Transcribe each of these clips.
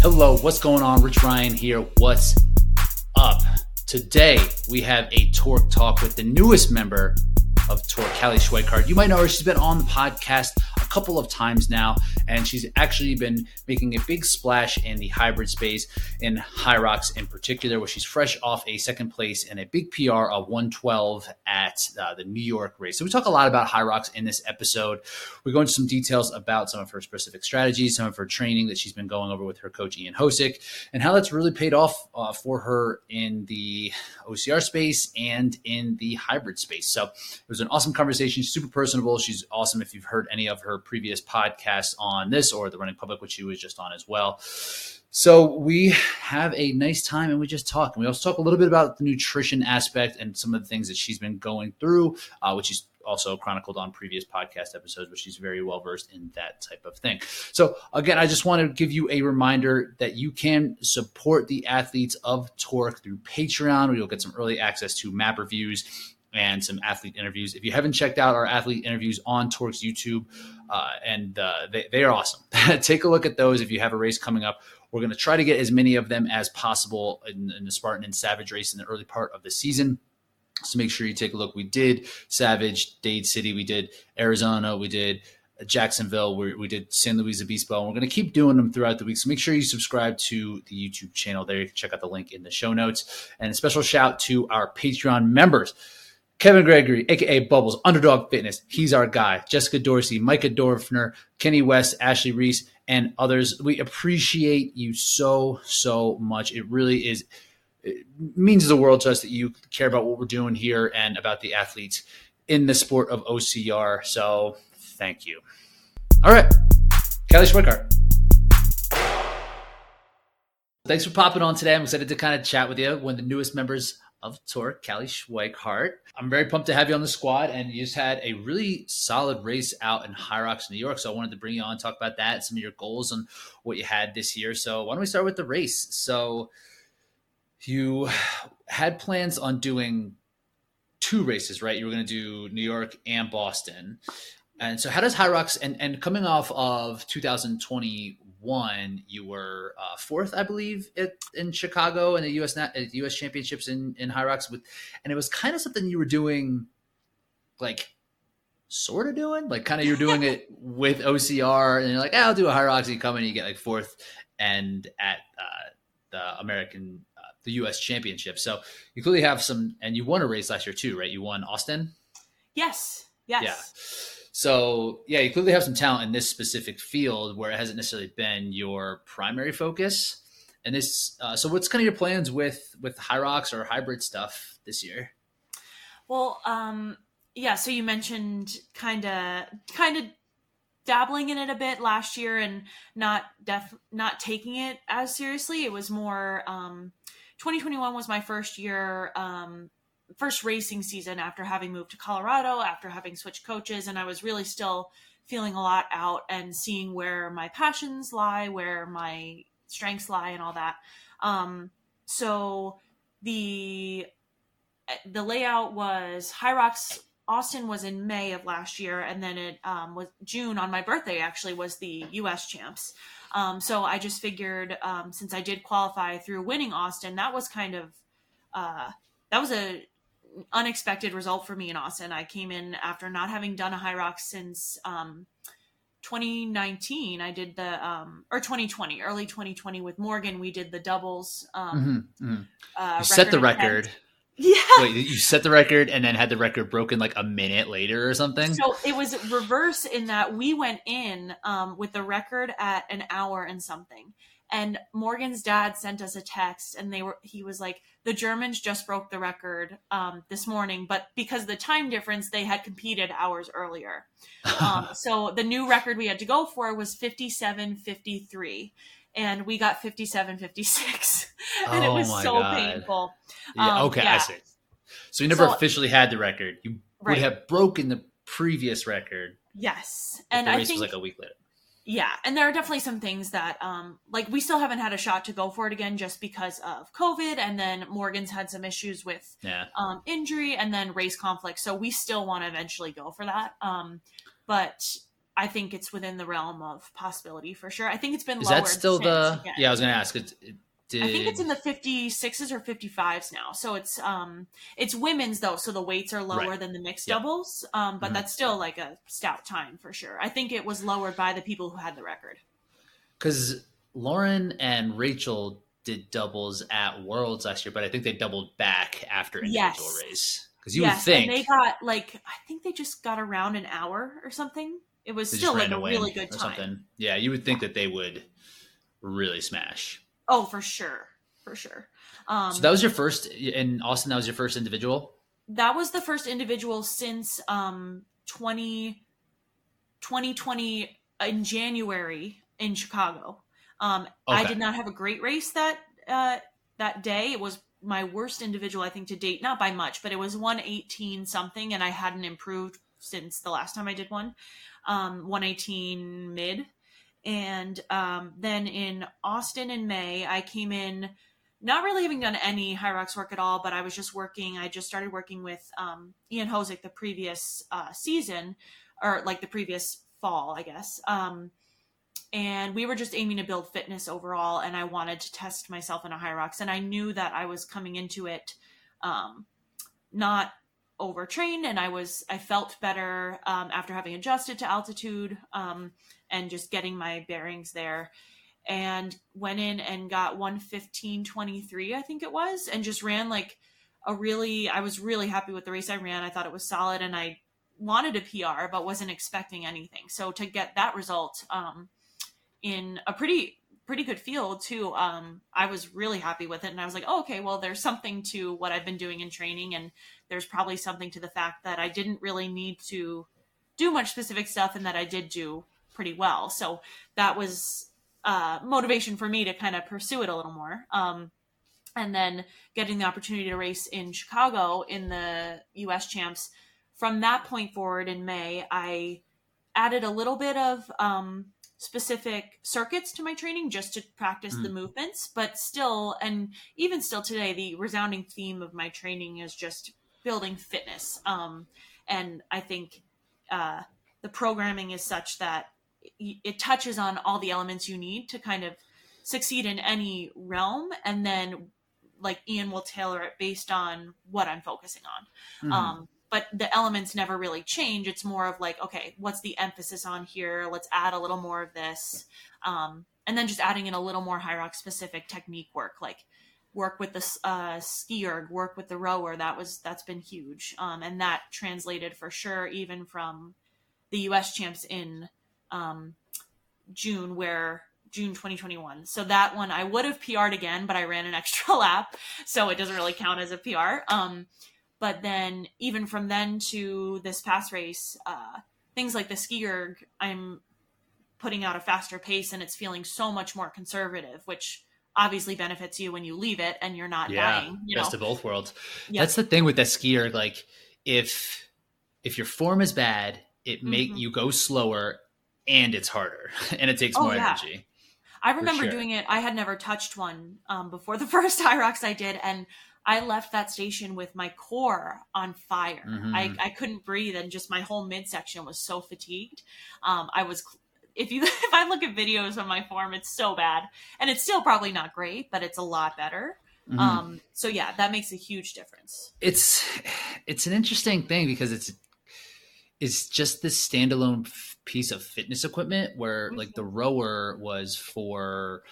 Hello, what's going on? Rich Ryan here. What's up? Today we have a TORC Talk with the newest member of TORC, Cali Schweikhart. You might know her. She's been on the podcast couple of times now, and she's actually been making a big splash in the hybrid space in Hyrox in particular, where she's fresh off a second place and a big PR of 112 at uh, the New York race. So we talk a lot about Hyrox in this episode. We go into some details about some of her specific strategies, some of her training that she's been going over with her coach Ian Hosick, and how that's really paid off uh, for her in the OCR space and in the hybrid space. So it was an awesome conversation. Super personable. She's awesome. If you've heard any of her previous podcasts on this or the Running Public, which she was just on as well. So we have a nice time and we just talk. And we also talk a little bit about the nutrition aspect and some of the things that she's been going through, uh, which is also chronicled on previous podcast episodes, but she's very well versed in that type of thing. So again, I just want to give you a reminder that you can support the athletes of TORC through Patreon, where you'll get some early access to map reviews and some athlete interviews. If you haven't checked out our athlete interviews on TORC's YouTube, uh, and uh, they, they are awesome. Take a look at those if you have a race coming up. We're going to try to get as many of them as possible in, in the Spartan and Savage race in the early part of the season. So make sure you take a look. We did Savage, Dade City, we did Arizona, we did Jacksonville, we, we did San Luis Obispo, and we're going to keep doing them throughout the week. So make sure you subscribe to the YouTube channel there. You can check out the link in the show notes. And a special shout to our Patreon members. Kevin Gregory, aka Bubbles, Underdog Fitness. He's our guy. Jessica Dorsey, Micah Dorfner, Kenny West, Ashley Reese, and others. We appreciate you so, so much. It really is it means the world to us that you care about what we're doing here and about the athletes in the sport of OCR. So thank you. All right. Kelly Schweikhart. Thanks for popping on today. I'm excited to kind of chat with you. One of the newest members of TORC, Cali Schweikhart. I'm very pumped to have you on the squad, and you just had a really solid race out in Hyrox, New York. So I wanted to bring you on, talk about that, some of your goals, and what you had this year. So why don't we start with the race? So you had plans on doing two races, right? You were going to do New York and Boston. And so, how does Hyrox and and coming off of 2021, you were uh, fourth, I believe, at, in Chicago in the U.S. Nat, uh, U.S. Championships in in Hyrox with, and it was kind of something you were doing, like sort of doing, like kind of you're doing it with OCR, and you're like, eh, I'll do a you come and you get like fourth, and at uh, the American the U.S. Championship. So you clearly have some, and you won a race last year too, right? You won Austin. Yes. Yes. Yeah. So yeah, you clearly have some talent in this specific field where it hasn't necessarily been your primary focus. And this, uh, so what's kind of your plans with with Hyrox or hybrid stuff this year? Well, um, yeah. So you mentioned kind of kind of dabbling in it a bit last year and not def not taking it as seriously. It was more um, 2021 was my first year, um, first racing season after having moved to Colorado, after having switched coaches, and I was really still feeling a lot out and seeing where my passions lie, where my strengths lie, and all that. Um, so the the layout was Hyrox Austin was in May of last year, and then it um, was June on my birthday. Actually, was the U.S. champs. Um, so I just figured um, since I did qualify through winning Austin, that was kind of uh, that was a unexpected result for me in Austin. I came in after not having done a Hyrox since um, 2019. I did the um, or 2020, early 2020 with Morgan. We did the doubles. Um, mm-hmm, mm-hmm. Uh, you set the record. Yeah. Wait, you set the record and then had the record broken like a minute later or something? So it was reverse in that we went in um, with the record at an hour and something. And Morgan's dad sent us a text and they were he was like, the Germans just broke the record um, this morning, but because the time difference, they had competed hours earlier. Um, so the new record we had to go for was 57.53 and we got 5756 and oh it was so God. painful yeah, um, okay yeah. i see so you never so, officially had the record you right. would have broken the previous record yes and i think was like a week later yeah and there are definitely some things that um like we still haven't had a shot to go for it again just because of covid and then morgan's had some issues with yeah. um injury and then race conflict so we still want to eventually go for that um but I think it's within the realm of possibility for sure. I think it's been Is lowered that still the? again. Yeah, I was gonna ask. It, it did. I think it's in the 56s or 55s now. So it's um it's women's though, so the weights are lower Right. than the mixed Yep. doubles. Um but Mhm. that's still like a stout time for sure. I think it was lowered by the people who had the record. because Lauren and Rachel did doubles at Worlds last year, but I think they doubled back after individual Yes. race. Because you yes, would think and they got like I think they just got around an hour or something. It was still like a really good time. something. Yeah, you would think that they would really smash. Oh, for sure. For sure. Um So that was your first in Austin. That was your first individual. that was the first individual since um 20 2020 in January in Chicago. Um I did not have a great race that uh that day. It was my worst individual I think to date, not by much, but it was 118 something and I hadn't improved since the last time I did one. Um 118 mid. And um then in Austin in May, I came in not really having done any Hyrox work at all, but I was just working. I just started working with um, Ian Hosick the previous uh, season, or like the previous fall, I guess. Um, and we were just aiming to build fitness overall, and I wanted to test myself in a Hyrox, and I knew that I was coming into it um, not overtrained, and I was I felt better um, after having adjusted to altitude um, and just getting my bearings there and went in and got 115.23 i think it was and just ran like a really i was really happy with the race i ran. I thought it was solid and i wanted a pr but wasn't expecting anything. So to get that result um, in a pretty pretty good field too um, i was really happy with it and i was like oh, okay well there's something to what i've been doing in training and there's probably something to the fact that i didn't really need to do much specific stuff and that i did do pretty well so that was uh, motivation for me to kind of pursue it a little more. Um, and then getting the opportunity to race in Chicago in the US champs. From that point forward in May, I added a little bit of um, specific circuits to my training just to practice the movements, but still, and even still today, the resounding theme of my training is just building fitness. Um, and I think uh, the programming is such that it touches on all the elements you need to kind of succeed in any realm and then like ian will tailor it based on what i'm focusing on. Mhm. um, but the elements never really change. It's more of like okay what's the emphasis on here? Let's add a little more of this. Um, and then just adding in a little more Hyrox specific technique work like work with the uh, ski erg work with the rower. That was that's been huge. Um, and that translated for sure even from the us champs in um, June, where June 2021. So that one I would have PR'd again, but I ran an extra lap, so it doesn't really count as a PR. Um, but then even from then to this past race, uh, things like the ski erg, I'm putting out a faster pace and it's feeling so much more conservative, which obviously benefits you when you leave it and you're not yeah, dying. You best know? of both worlds. Yeah. That's the thing with that skier. Like, if if your form is bad, it make Mhm. you go slower, and it's harder, and it takes Oh, more yeah. energy. I remember sure. doing it. I had never touched one um, before the first rocks I did, and I left that station with my core on fire. Mhm. I, I couldn't breathe, and just my whole midsection was so fatigued. Um, I was, if you if I look at videos of my form, it's so bad, and it's still probably not great, but it's a lot better. Mhm. Um, so yeah, that makes a huge difference. it's it's an interesting thing because it's it's just this standalone f- piece of fitness equipment where like the rower was for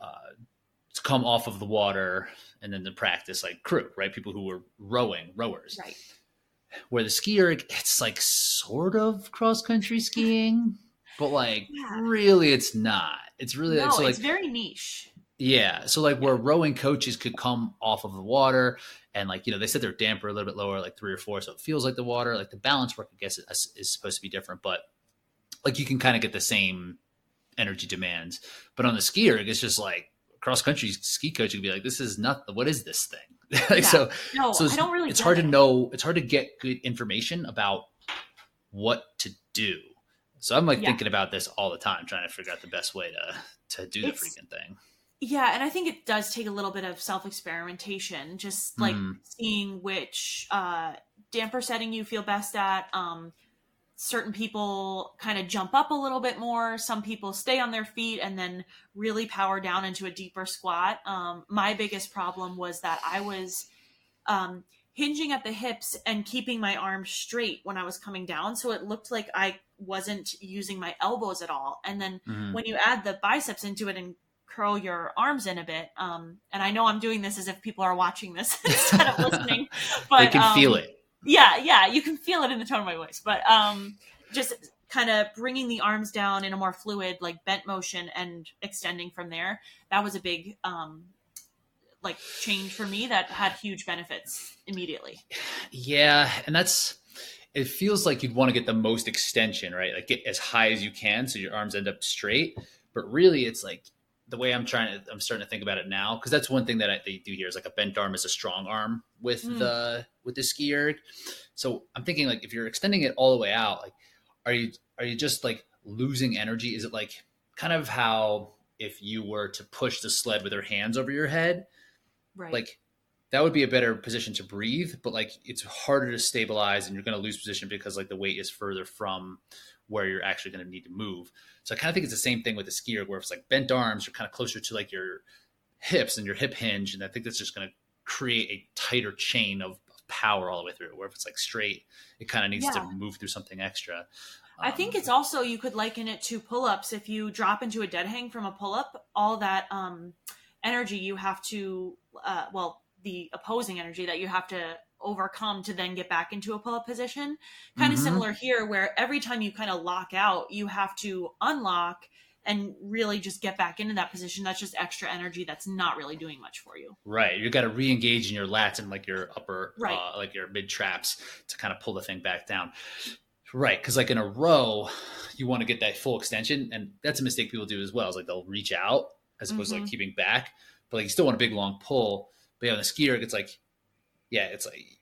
uh, to come off of the water and then to practice like crew right people who were rowing rowers Right. where the skier it's like sort of cross country skiing but like Yeah. really it's not it's really No, so like it's very niche. Yeah. So like where rowing coaches could come off of the water and like, you know, they set their damper a little bit lower, like three or four. So it feels like the water, like the balance work, I guess is, is supposed to be different, but like you can kind of get the same energy demands. But on the skier, it's just like cross country ski coach would be like, this is not, what is this thing? like, Yeah. so, No, so I don't really. it's hard to know. It's hard to get good information about what to do. So I'm like Yeah. thinking about this all the time, trying to figure out the best way to, to do the freaking thing. Yeah, and I think it does take a little bit of self experimentation, just like Mhm. seeing which uh, damper setting you feel best at, um, certain people kind of jump up a little bit more. Some people stay on their feet and then really power down into a deeper squat. Um, my biggest problem was that I was um, hinging at the hips and keeping my arms straight when I was coming down. So it looked like I wasn't using my elbows at all. And then mm-hmm. when you add the biceps into it and curl your arms in a bit, um, and I know I'm doing this as if people are watching this instead of listening, but they can um, feel it. Yeah, yeah, you can feel it in the tone of my voice, but um, just kind of bringing the arms down in a more fluid, like bent motion and extending from there. That was a big um, like change for me that had huge benefits immediately. Yeah, and that's it feels like you'd want to get the most extension, right? Like get as high as you can so your arms end up straight. But really it's like the way I'm trying to I'm starting to think about it now because that's one thing that I, they do here is like a bent arm is a strong arm with mm. the with the ski erg. So I'm thinking like if you're extending it all the way out, like are you are you just like losing energy? Is it like kind of how if you were to push the sled with your hands over your head, right. like that would be a better position to breathe, but like it's harder to stabilize and you're going to lose position because like the weight is further from where you're actually going to need to move. So I kind of think it's the same thing with the skier where if it's like bent arms, you're kind of closer to like your hips and your hip hinge. And I think that's just going to create a tighter chain of power all the way through. Where if it's like straight, it kind of needs yeah. to move through something extra. I think it's also you could liken it to pull-ups. If you drop into a dead hang from a pull-up, all that um, energy you have to, uh, well, the opposing energy that you have to overcome to then get back into a pull-up position. Kind of mm-hmm. similar here, where every time you kind of lock out, you have to unlock and really just get back into that position. That's just extra energy that's not really doing much for you. Right. You got to re-engage in your lats and like your upper, right. uh, like your mid traps to kind of pull the thing back down. Right. Cause like in a row, you want to get that full extension. And that's a mistake people do as well. Is like they'll reach out as opposed mm-hmm. to like mm-hmm. keeping back, but like you still want a big long pull. But yeah, on the skier, it's like, yeah, it's like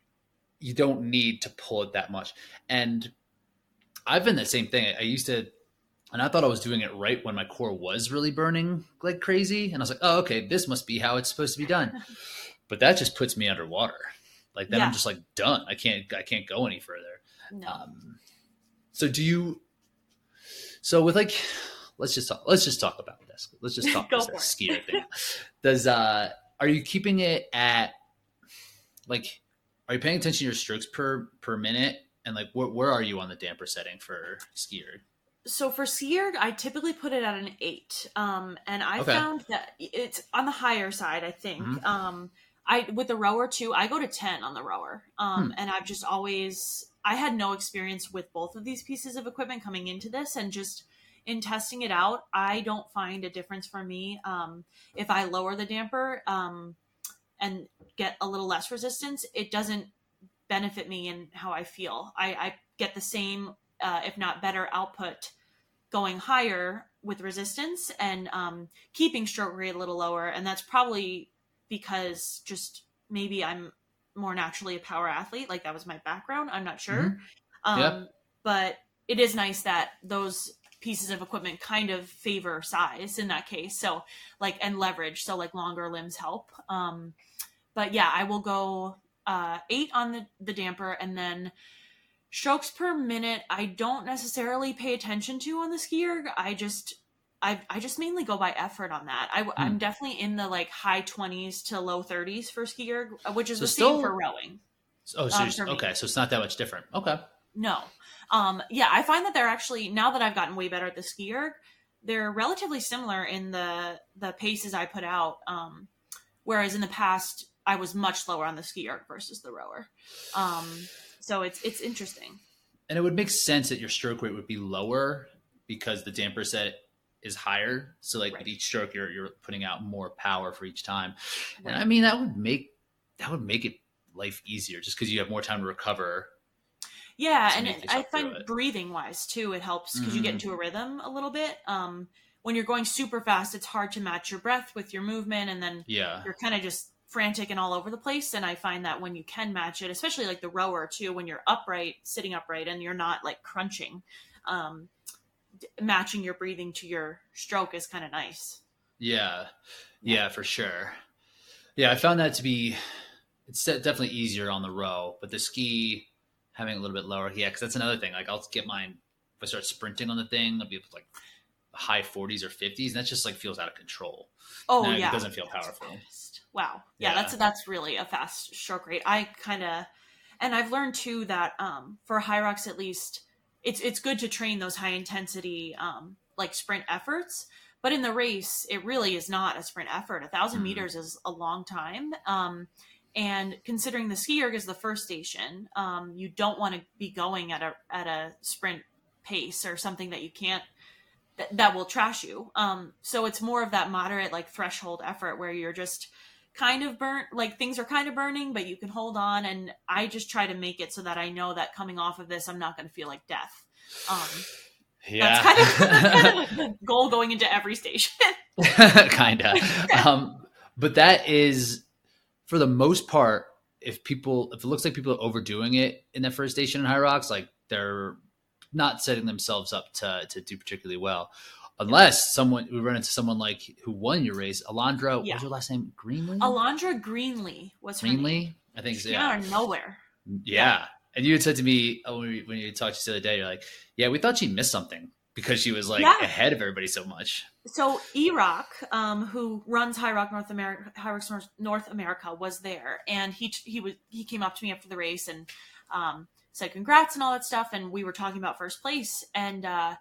you don't need to pull it that much. And I've been the same thing. I used to, and I thought I was doing it right when my core was really burning like crazy. And I was like, oh, okay, this must be how it's supposed to be done. but that just puts me underwater. Like then yeah. I'm just like done. I can't, I can't go any further. No. Um, so do you, so with like, let's just talk, let's just talk about this. Let's just talk about this skier thing. Does, uh, are you keeping it at like are you paying attention to your strokes per per minute and like where, where are you on the damper setting for ski erg so for ski erg i typically put it at an eight um and i okay. found that it's on the higher side i think mm-hmm. um i with the rower too i go to 10 on the rower um hmm. and i've just always i had no experience with both of these pieces of equipment coming into this and just in testing it out, I don't find a difference for me um, if I lower the damper um, and get a little less resistance. It doesn't benefit me in how I feel. I, I get the same, uh, if not better, output going higher with resistance and um, keeping stroke rate a little lower. And that's probably because just maybe I'm more naturally a power athlete. Like that was my background. I'm not sure. Mm-hmm. Um, But it is nice that those pieces of equipment kind of favor size in that case. So like and leverage. So like longer limbs help. Um, but yeah, I will go uh, eight on the, the damper and then strokes per minute. I don't necessarily pay attention to on the skier. I just I, I just mainly go by effort on that. I, am hmm. definitely in the like high 20s to low 30s for skier, which is so the still, same for rowing. Oh, so um, okay, so it's not that much different. Okay. No, um, yeah, I find that they're actually now that I've gotten way better at the ski erg, they're relatively similar in the the paces I put out. Um, whereas in the past, I was much lower on the ski erg versus the rower. Um, so it's it's interesting. And it would make sense that your stroke rate would be lower because the damper set is higher. So like right. with each stroke, you're you're putting out more power for each time. Right. And I mean that would make that would make it life easier just because you have more time to recover yeah, and it, I find breathing wise too, it helps because mm-hmm. you get mm-hmm. into a rhythm a little bit. Um, when you're going super fast, it's hard to match your breath with your movement, and then yeah, you're kind of just frantic and all over the place. And I find that when you can match it, especially like the rower too, when you're upright, sitting upright, and you're not like crunching, um, matching your breathing to your stroke is kind of nice. Yeah, yeah, for sure. Yeah, I found that to be it's definitely easier on the row, but the ski having a little bit lower. Yeah, because that's another thing. Like I'll get mine if I start sprinting on the thing, I'll be like high 40s or 50s, and that just like feels out of control. Oh yeah, it doesn't feel powerful. Wow. Yeah, Yeah. that's that's really a fast stroke rate. I kind of, and I've learned too that um, for Hyrox at least, it's it's good to train those high intensity um, like sprint efforts. But in the race, it really is not a sprint effort. A 1000 Mhm. meters is a long time. Um, and considering the ski erg is the first station, um, you don't want to be going at a at a sprint pace or something that you can't that, that will trash you. Um, so it's more of that moderate like threshold effort where you're just kind of burnt, like things are kind of burning, but you can hold on. And I just try to make it so that I know that coming off of this, I'm not going to feel like death. Um, Yeah. That's kind of, that's kind of the goal going into every station. kind of um, but that is for the most part if people if it looks like people are overdoing it in that first station in Hyrox like they're not setting themselves up to to do particularly well unless someone we run into someone like who won your race alondra what Yeah. was her last name? Greenlee? Alondra Greenlee was her name. greenlee i think so, yeah out of nowhere. yeah. And you had said to me uh, when, we, when you talked to us the other day you're like yeah we thought she missed something because she was like Yeah. ahead of everybody so much. So E-Rock, um, who runs Hyrox North America, Hyrox North, North America, was there, and he he was he came up to me after the race and um, said congrats and all that stuff, and we were talking about first place, and uh,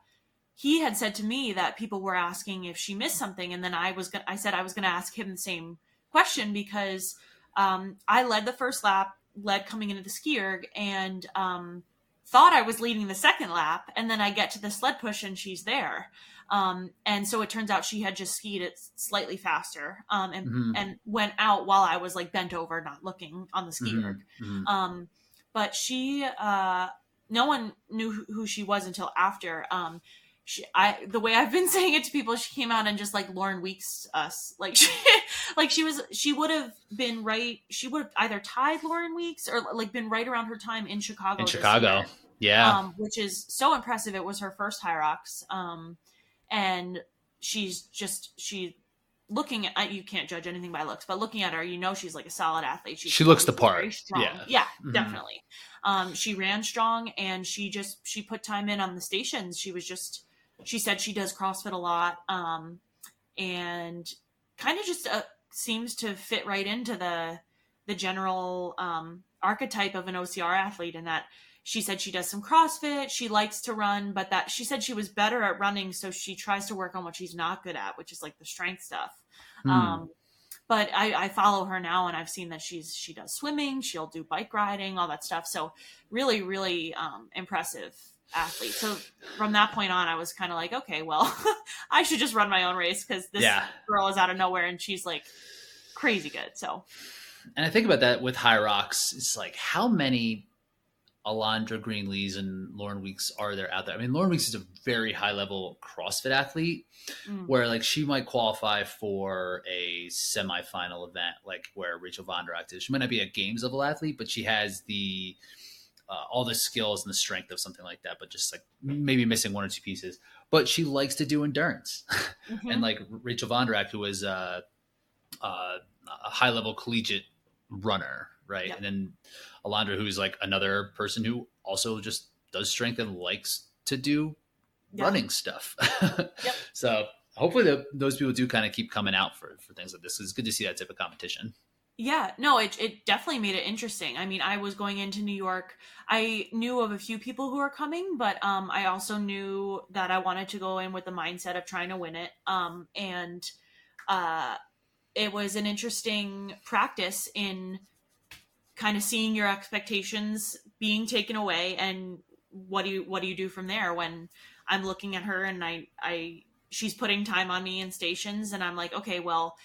he had said to me that people were asking if she missed something, and then I was gonna, I said I was going to ask him the same question because um, I led the first lap, led coming into the ski erg, and um, thought I was leading the second lap, and then I get to the sled push and she's there. Um, and so it turns out she had just skied it slightly faster um, and, Mhm. and went out while I was like bent over, not looking on the ski Mhm. erg. Mhm. Um, but she, uh, no one knew who- who she was until after. She, I, the way I've been saying it to people, she came out and just like Lauren Weeks us, like she, like she was, she would have been right. She would have either tied Lauren Weeks or like been right around her time in Chicago. in chicago year yeah um, which is so impressive. It was her first Hyrox, um, and she's just she looking at you can't judge anything by looks, but looking at her, you know she's like a solid athlete. She's She looks the part. Yeah. yeah, Mhm. definitely. Um, she ran strong, and she just she put time in on the stations. She was just she said she does CrossFit a lot, um, and kind of just uh, seems to fit right into the the general um, archetype of an OCR athlete in that she said she does some CrossFit, she likes to run, but that she said she was better at running, so she tries to work on what she's not good at, which is like the strength stuff. Hmm. Um, but I, I follow her now, and I've seen that she's she does swimming, she'll do bike riding, all that stuff. So really, really um, impressive athlete. So from that point on, I was kind of like, okay, well, I should just run my own race because this Yeah. girl is out of nowhere and she's like crazy good. So And I think about that with Hyrox. It's like how many Alondra Greenlees and Lauren Weeks are there out there? I mean, Lauren Weeks is a very high level CrossFit athlete mm, where like she might qualify for a semifinal event, like where Rachel Vondrack is. She might not be a games level athlete, but she has the uh, all the skills and the strength of something like that, but just like maybe missing one or two pieces. But she likes to do endurance. mhm. and like Rachel Vondrack, who was uh, uh, a high level collegiate runner, right? Yep. And then Alondra, who's like another person who also just does strength and likes to do Yeah. running stuff. So hopefully the, those people do kind of keep coming out for, for things like this. It's good to see that type of competition. Yeah, no, it it definitely made it interesting. I mean, I was going into New York. I knew of a few people who were coming, but um, I also knew that I wanted to go in with the mindset of trying to win it. Um, and uh, it was an interesting practice in kind of seeing your expectations being taken away, and what do you what do you do from there when I'm looking at her and I I she's putting time on me in stations, and I'm like, okay, well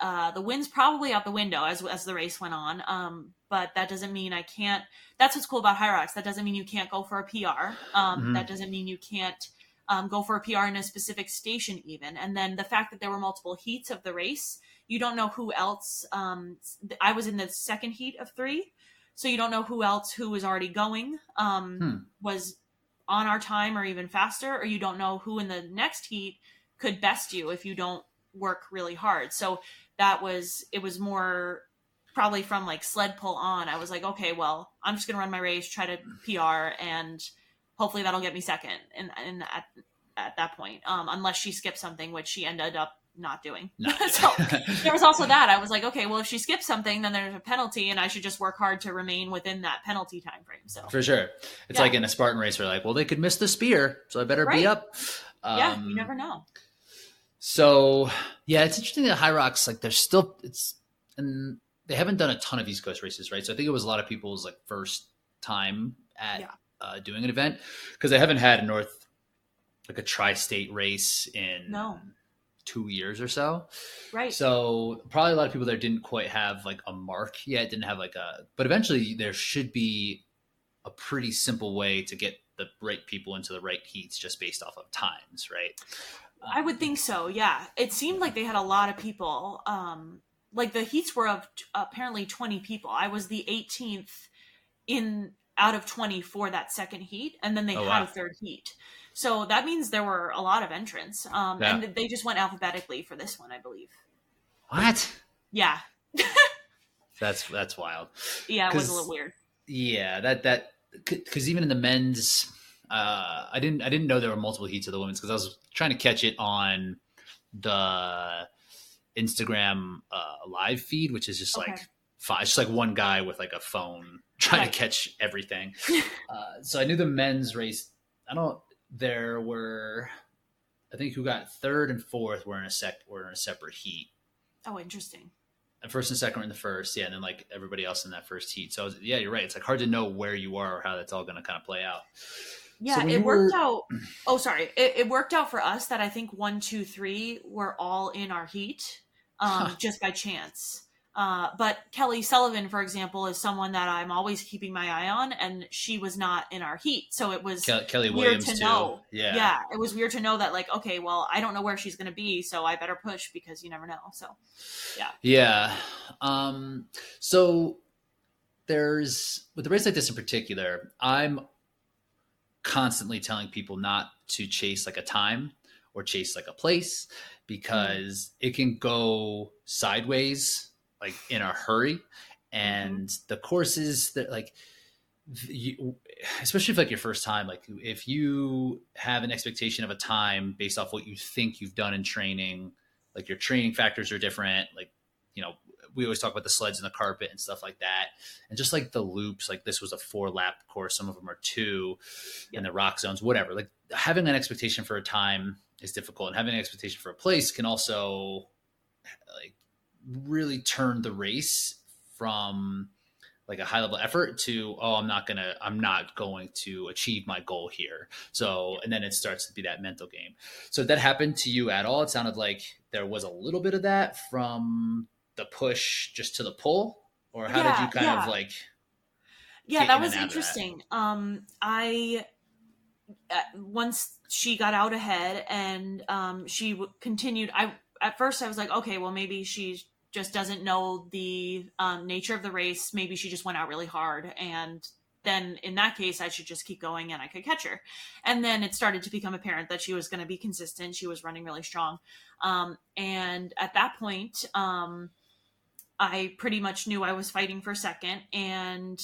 uh, the wind's probably out the window as as the race went on. Um, but that doesn't mean I can't. That's what's cool about Rocks. That doesn't mean you can't go for a PR. Um, Mhm. That doesn't mean you can't um, go for a PR in a specific station, even. And then the fact that there were multiple heats of the race, you don't know who else. Um, I was in the second heat of three, so you don't know who else who was already going um, Hmm. was on our time or even faster, or you don't know who in the next heat could best you if you don't work really hard. So that was it was more probably from like sled pull on, I was like, okay, well, I'm just gonna run my race, try to PR, and hopefully that'll get me second. And and at at that point, um, unless she skipped something, which she ended up not doing. so there was also that. I was like, okay, well, if she skips something, then there's a penalty, and I should just work hard to remain within that penalty time frame. So for sure, it's yeah. like in a Spartan race, we're like, well, they could miss the spear, so I better right. be up. Um, yeah, you um, never know. So yeah, it's interesting that Hyrox like they're still it's and they haven't done a ton of East Coast races, right? So I think it was a lot of people's like first time at yeah. uh, doing an event because they haven't had a North like a tri-state race in no two years or so. Right. So probably a lot of people there didn't quite have like a mark yet, didn't have like a, but eventually there should be a pretty simple way to get the right people into the right heats just based off of times, right? I would think so. Yeah. It seemed like they had a lot of people. Um, like the heats were of apparently 20 people. I was the 18th in out of 20 for that second heat and then they oh, had wow. a third heat. So that means there were a lot of entrants. Um, yeah. and they just went alphabetically for this one, I believe. What? Yeah. that's that's wild. Yeah, it was a little weird. Yeah, that that cuz even in the men's uh I didn't I didn't know there were multiple heats of the women's cuz I was trying to catch it on the Instagram uh, live feed, which is just okay. like five, just like one guy with like a phone trying right. to catch everything. uh, so I knew the men's race. I don't there were, I think who got third and fourth were in a sec were in a separate heat. Oh, interesting. And first and second were in the first, yeah, and then like everybody else in that first heat. So was, yeah, you're right. It's like hard to know where you are or how that's all going to kind of play out. Yeah, so it worked were... out. Oh, sorry, it, it, worked out for us that I think one, two, three were all in our heat, um, huh. just by chance. Uh, but Kelly Sullivan, for example, is someone that I'm always keeping my eye on, and she was not in our heat, so it was Ke- Kelly weird Williams to too. know. Yeah, yeah, it was weird to know that, like, okay, well, I don't know where she's going to be, so I better push because you never know. So, yeah, yeah. Um, so there's with the race like this in particular, I'm constantly telling people not to chase like a time or chase like a place because mm. it can go sideways like in a hurry and mm-hmm. the courses that like you, especially if like your first time like if you have an expectation of a time based off what you think you've done in training like your training factors are different like you know we always talk about the sleds and the carpet and stuff like that. And just like the loops like this was a four lap course. Some of them are two in the rock zones whatever. Like having an expectation for a time is difficult and having an expectation for a place can also like really turn the race from like a high level effort to oh i'm not gonna i'm not going to achieve my goal here. So and then it starts to be that mental game. So that happened to you at all it sounded like there was a little bit of that from the push just to the pull or how yeah, did you kind yeah. of like yeah that was interesting that? um i uh, once she got out ahead and um she w- continued i at first i was like okay well maybe she's just doesn't know the um, nature of the race. Maybe she just went out really hard. And then in that case, I should just keep going and I could catch her. And then it started to become apparent that she was going to be consistent. She was running really strong. Um, and at that point, um, I pretty much knew I was fighting for second. And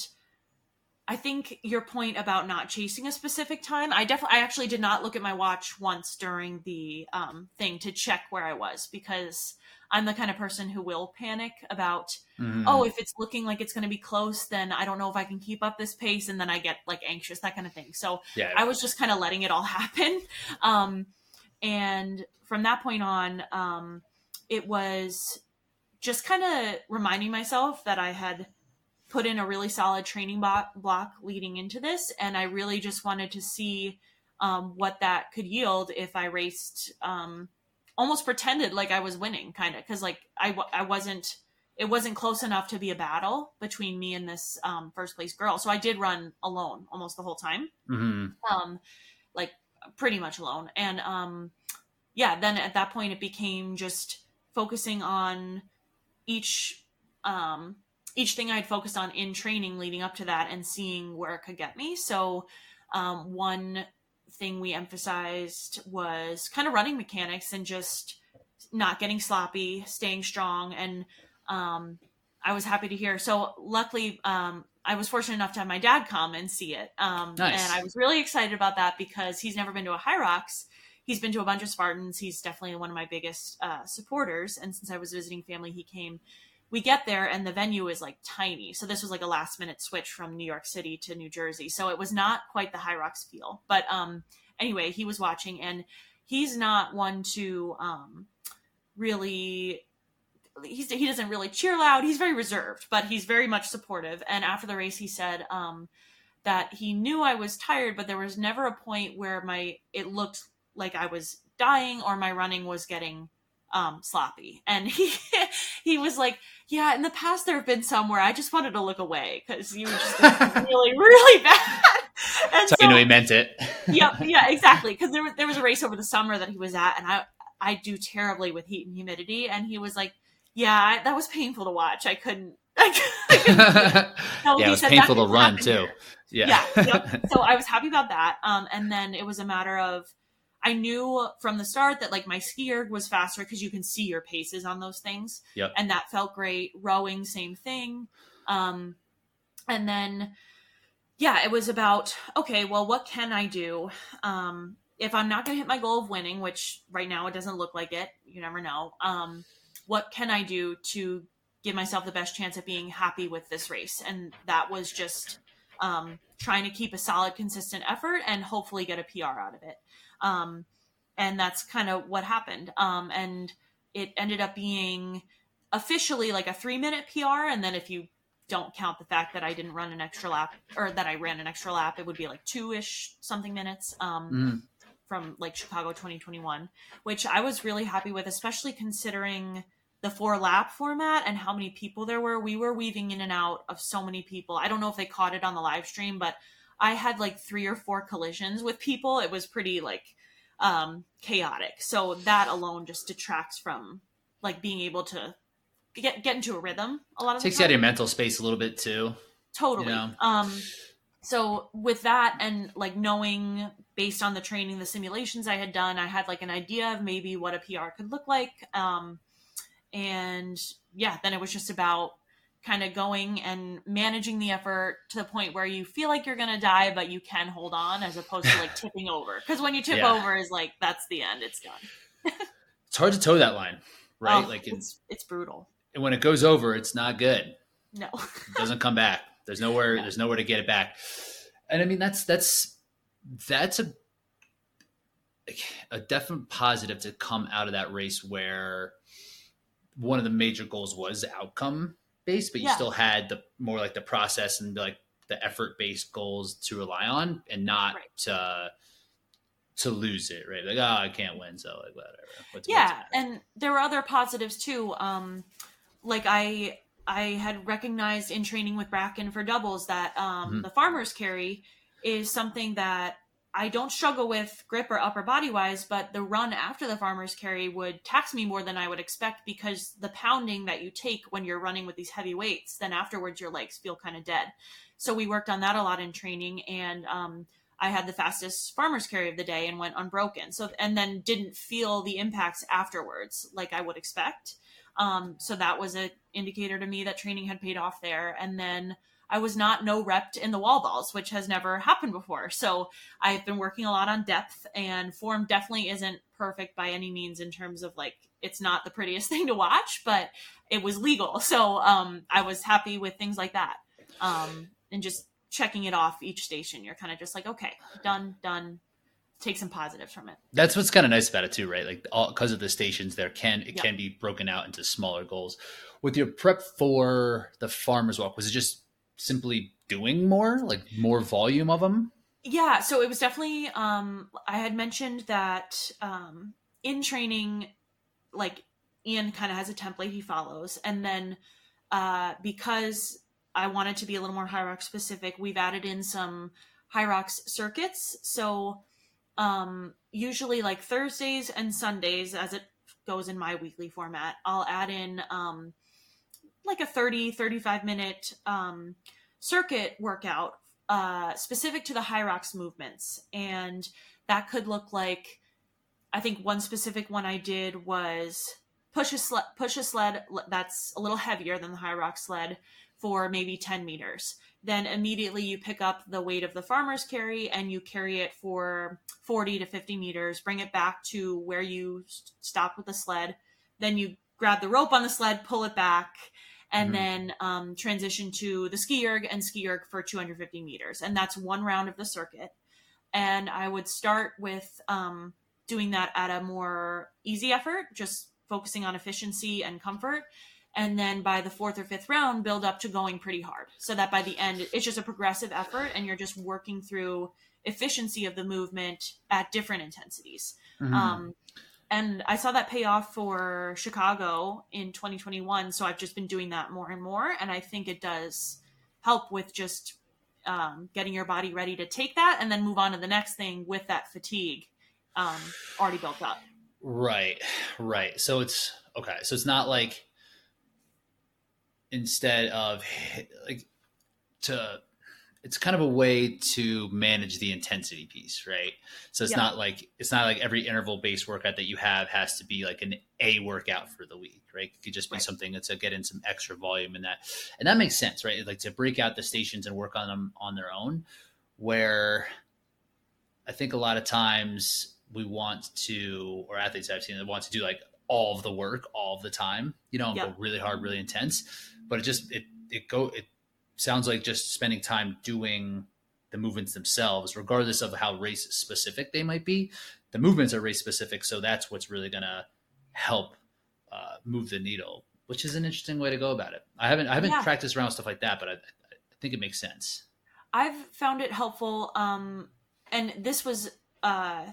I think your point about not chasing a specific time, I definitely, I actually did not look at my watch once during the um, thing to check where I was because I'm the kind of person who will panic about, mm. oh, if it's looking like it's going to be close, then I don't know if I can keep up this pace. And then I get like anxious, that kind of thing. So yeah. I was just kind of letting it all happen. Um, and from that point on, um, it was just kind of reminding myself that I had put in a really solid training block leading into this. And I really just wanted to see um, what that could yield if I raced um, almost pretended like I was winning, kind of, because like I I wasn't. It wasn't close enough to be a battle between me and this um, first place girl. So I did run alone almost the whole time, mm-hmm. um, like pretty much alone. And um, yeah, then at that point it became just focusing on each um, each thing I'd focused on in training leading up to that and seeing where it could get me. So um, one thing we emphasized was kind of running mechanics and just not getting sloppy, staying strong, and um, I was happy to hear. So luckily, um, I was fortunate enough to have my dad come and see it. Um, Nice. And I was really excited about that because he's never been to a Hyrox. He's been to a bunch of Spartans. He's definitely one of my biggest uh, supporters. And since I was visiting family, he came. We get there and the venue is like tiny. So this was like a last minute switch from New York City to New Jersey. So it was not quite the Hyrox feel. But um, anyway, he was watching and he's not one to um, really he's, he doesn't really cheer loud. He's very reserved, but he's very much supportive. And after the race, he said um, that he knew I was tired, but there was never a point where my it looked like I was dying or my running was getting um, sloppy. And he he was like, "Yeah, in the past there have been some where I just wanted to look away because you were just like, really, really bad." And So, you know he meant it. yeah, yeah, exactly. Because there was there was a race over the summer that he was at, and I I do terribly with heat and humidity, and he was like, "Yeah, I, that was painful to watch. I couldn't." I couldn't yeah, it was said painful to run too. here. Yeah. Yeah. yep. So I was happy about that. Um, and then it was a matter of I knew from the start that like my ski erg was faster because you can see your paces on those things. Yep. And that felt great. Rowing, same thing. Um, and then yeah, it was about okay, well, what can I do? Um, if I'm not going to hit my goal of winning, which right now it doesn't look like it, you never know. Um, what can I do to give myself the best chance at being happy with this race? And that was just um, trying to keep a solid, consistent effort and hopefully get a PR out of it. Um, and that's kind of what happened. Um, and it ended up being officially like a three minute PR. And then if you don't count the fact that I didn't run an extra lap or that I ran an extra lap, it would be like two ish something minutes. Um, Mhm. from like Chicago 2021, which I was really happy with, especially considering the four lap format and how many people there were. We were weaving in and out of so many people. I don't know if they caught it on the live stream, but I had like three or four collisions with people. It was pretty like um chaotic. So that alone just detracts from like being able to get get into a rhythm a lot of Takes you out of your mental space a little bit too. totally you know? um so with that and like knowing based on the training the simulations i had done i had like an idea of maybe what a pr could look like um and yeah then it was just about kind of going and managing the effort to the point where you feel like you're gonna die but you can hold on as opposed to like tipping over because when you tip Yeah. over is like that's the end it's done It's hard to toe that line, right? Oh, like it's it's it's brutal and when it goes over, it's not good. no It doesn't come back. There's nowhere. There's nowhere to get it back. And I mean, that's that's that's a a definite positive to come out of that race where one of the major goals was outcome based, but you Yeah. still had the more like the process and like the effort based goals to rely on, and not Right. to to lose it. Right? Like, oh, I can't win, so like whatever. What's, what's yeah matter? and there were other positives too um like i i had recognized in training with bracken for doubles that um Mhm. the farmers carry is something that i don't struggle with grip or upper body wise but the run after the farmers carry would tax me more than i would expect because the pounding that you take when you're running with these heavy weights then afterwards your legs feel kind of dead so we worked on that a lot in training and um I had the fastest farmer's carry of the day and went unbroken. So and then didn't feel the impacts afterwards like I would expect. Um, so that was an indicator to me that training had paid off there. And then I was not no repped in the wall balls, which has never happened before. So I've been working a lot on depth and form definitely isn't perfect by any means in terms of like it's not the prettiest thing to watch, but it was legal. So um, I was happy with things like that. Um, and just checking it off each station. You're kind of just like, okay, done, done. Take some positives from it. that's what's kind of nice about it too, right? Like all because of the stations, there can it Yeah. can be broken out into smaller goals. With your prep for the farmers walk, was it just simply doing more, like more volume of them? Yeah, so it was definitely um I had mentioned that um in training like Ian kind of has a template he follows and then uh because I wanted to be a little more Hyrox specific, we've added in some Hyrox circuits. So um usually like Thursdays and Sundays as it goes in my weekly format, I'll add in um like a 30 35 minute um circuit workout uh, specific to the Hyrox movements. And that could look like i think one specific one i did was push a sled push a sled that's a little heavier than the Hyrox sled for maybe 10 meters. Then immediately you pick up the weight of the farmer's carry and you carry it for 40 to 50 meters bring it back to where you stopped with the sled. Then you grab the rope on the sled pull it back and mm-hmm. then um, transition to the ski erg and ski erg for 250 meters and that's one round of the circuit and i would start with um, doing that at a more easy effort just focusing on efficiency and comfort and then by the fourth or fifth round build up to going pretty hard so that by the end it's just a progressive effort and you're just working through efficiency of the movement at different intensities mm-hmm. um, and i saw that pay off for chicago in 2021 so i've just been doing that more and more and i think it does help with just um, getting your body ready to take that and then move on to the next thing with that fatigue um, already built up. Right right. So it's okay so it's not like instead of like to it's kind of a way to manage the intensity piece, right? So it's yeah. not like it's not like every interval based workout that you have has to be like an A workout for the week, right? It could just be right. something that's to get in some extra volume in that, and that makes sense, right? Like to break out the stations and work on them on their own. Where I think a lot of times we want to, or athletes I've seen that want to do like all of the work all of the time, you know, go really hard, really intense but it just it it go it sounds like just spending time doing the movements themselves, regardless of how race specific they might be. The movements are race specific, so that's what's really going to help uh, move the needle, which is an interesting way to go about it. I haven't I haven't yeah. practiced around stuff like that, but I, I think it makes sense. I've found it helpful, um, and this was uh,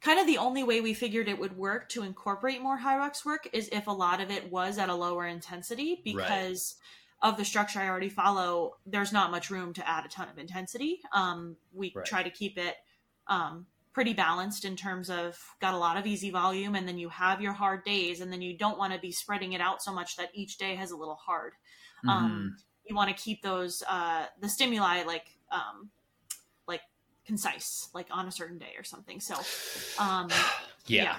kind of the only way we figured it would work to incorporate more Hyrox work is if a lot of it was at a lower intensity because right. Of the structure I already follow. There's not much room to add a ton of intensity. Um, we right. try to keep it um, pretty balanced in terms of got a lot of easy volume, and then you have your hard days, and then you don't want to be spreading it out so much that each day has a little hard. Um, mm-hmm. Um, you want to keep those uh, the stimuli like um, concise, like on a certain day or something. So, um, yeah.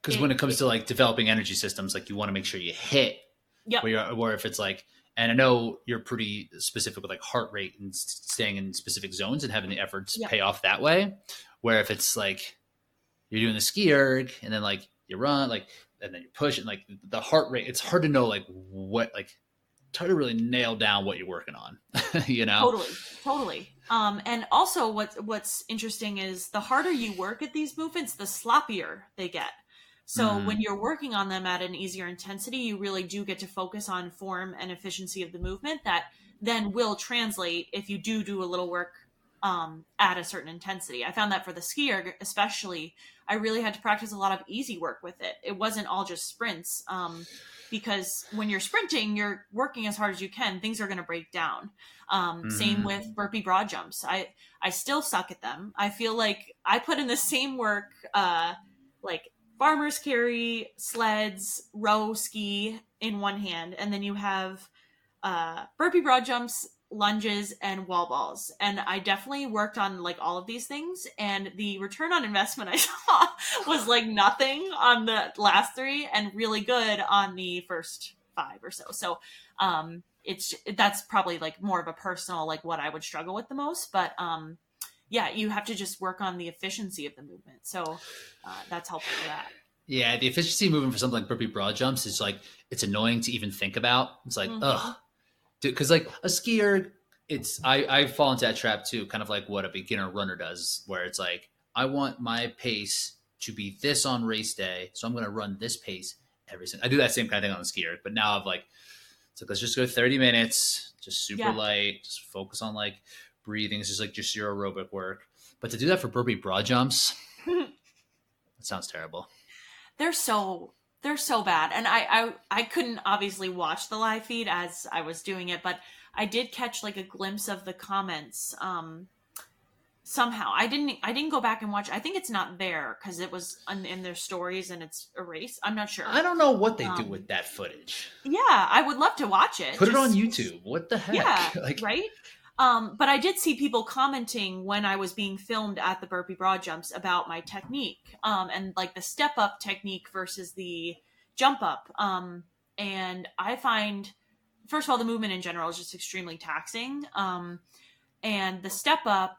Because yeah. when it comes it, to like developing energy systems, like you want to make sure you hit. Yeah. Where, where if it's like, and I know you're pretty specific with like heart rate and staying in specific zones and having the efforts yep. pay off that way. Where if it's like you're doing the ski erg and then like you run, like, and then you push and like the heart rate, it's hard to know like what, like, it's hard to really nail down what you're working on, you know? Totally. Totally. Um, and also, what's what's interesting is the harder you work at these movements, the sloppier they get. So mm. when you're working on them at an easier intensity, you really do get to focus on form and efficiency of the movement. That then will translate if you do do a little work um, at a certain intensity. I found that for the ski erg, especially, I really had to practice a lot of easy work with it. It wasn't all just sprints. Um, because when you're sprinting, you're working as hard as you can. Things are going to break down. Um, mm-hmm. Same with burpee broad jumps. I I still suck at them. I feel like I put in the same work, uh, like farmers carry, sleds, row, ski in one hand, and then you have uh, burpee broad jumps lunges and wall balls. And i definitely worked on like all of these things and the return on investment i saw was like nothing on the last three and really good on the first five or so. So um it's that's probably like more of a personal like what i would struggle with the most but um yeah you have to just work on the efficiency of the movement so uh, that's helpful for that yeah the efficiency movement for something like burpee broad jumps is like it's annoying to even think about it's like mm-hmm. ugh because like a ski erg, it's I I fall into that trap too, kind of like what a beginner runner does, where it's like I want my pace to be this on race day, so I'm going to run this pace every single. I do that same kind of thing on the ski erg, but now I've like it's like let's just go 30 minutes, just super yeah. light, just focus on like breathing. It's just like just your aerobic work. But to do that for burpee broad jumps, that sounds terrible. They're so they're so bad. And I, I i couldn't obviously watch the live feed as i was doing it but i did catch like a glimpse of the comments um somehow. I didn't i didn't go back and watch. I think it's not there because it was in, in, their stories and it's erased. I'm not sure. I don't know what they um, do with that footage. yeah i would love to watch it. Put Just, it on youtube. What the heck? Yeah like right um, but I did see people commenting when I was being filmed at the burpee broad jumps about my technique um, and like the step up technique versus the jump up. Um, and I find, first of all, the movement in general is just extremely taxing. Um, and the step up,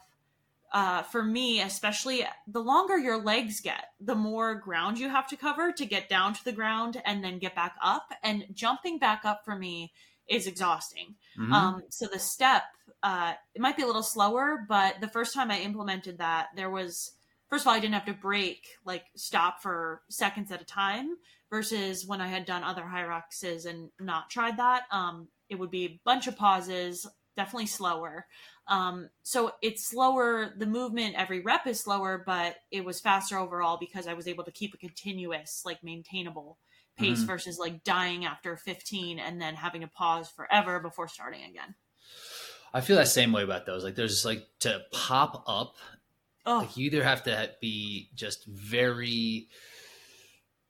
uh, for me, especially the longer your legs get, the more ground you have to cover to get down to the ground and then get back up. And jumping back up for me is exhausting. Mm-hmm. Um, so the step, uh, it might be a little slower, but the first time I implemented that, there was first of all, I didn't have to break, like stop for seconds at a time versus when I had done other Hyroxes and not tried that. Um, it would be a bunch of pauses, definitely slower. Um, so it's slower. The movement every rep is slower, but it was faster overall because I was able to keep a continuous, like maintainable pace mm-hmm. versus like dying after 15 and then having to pause forever before starting again. I feel that same way about those. Like there's like to pop up Oh. Like you either have to be just very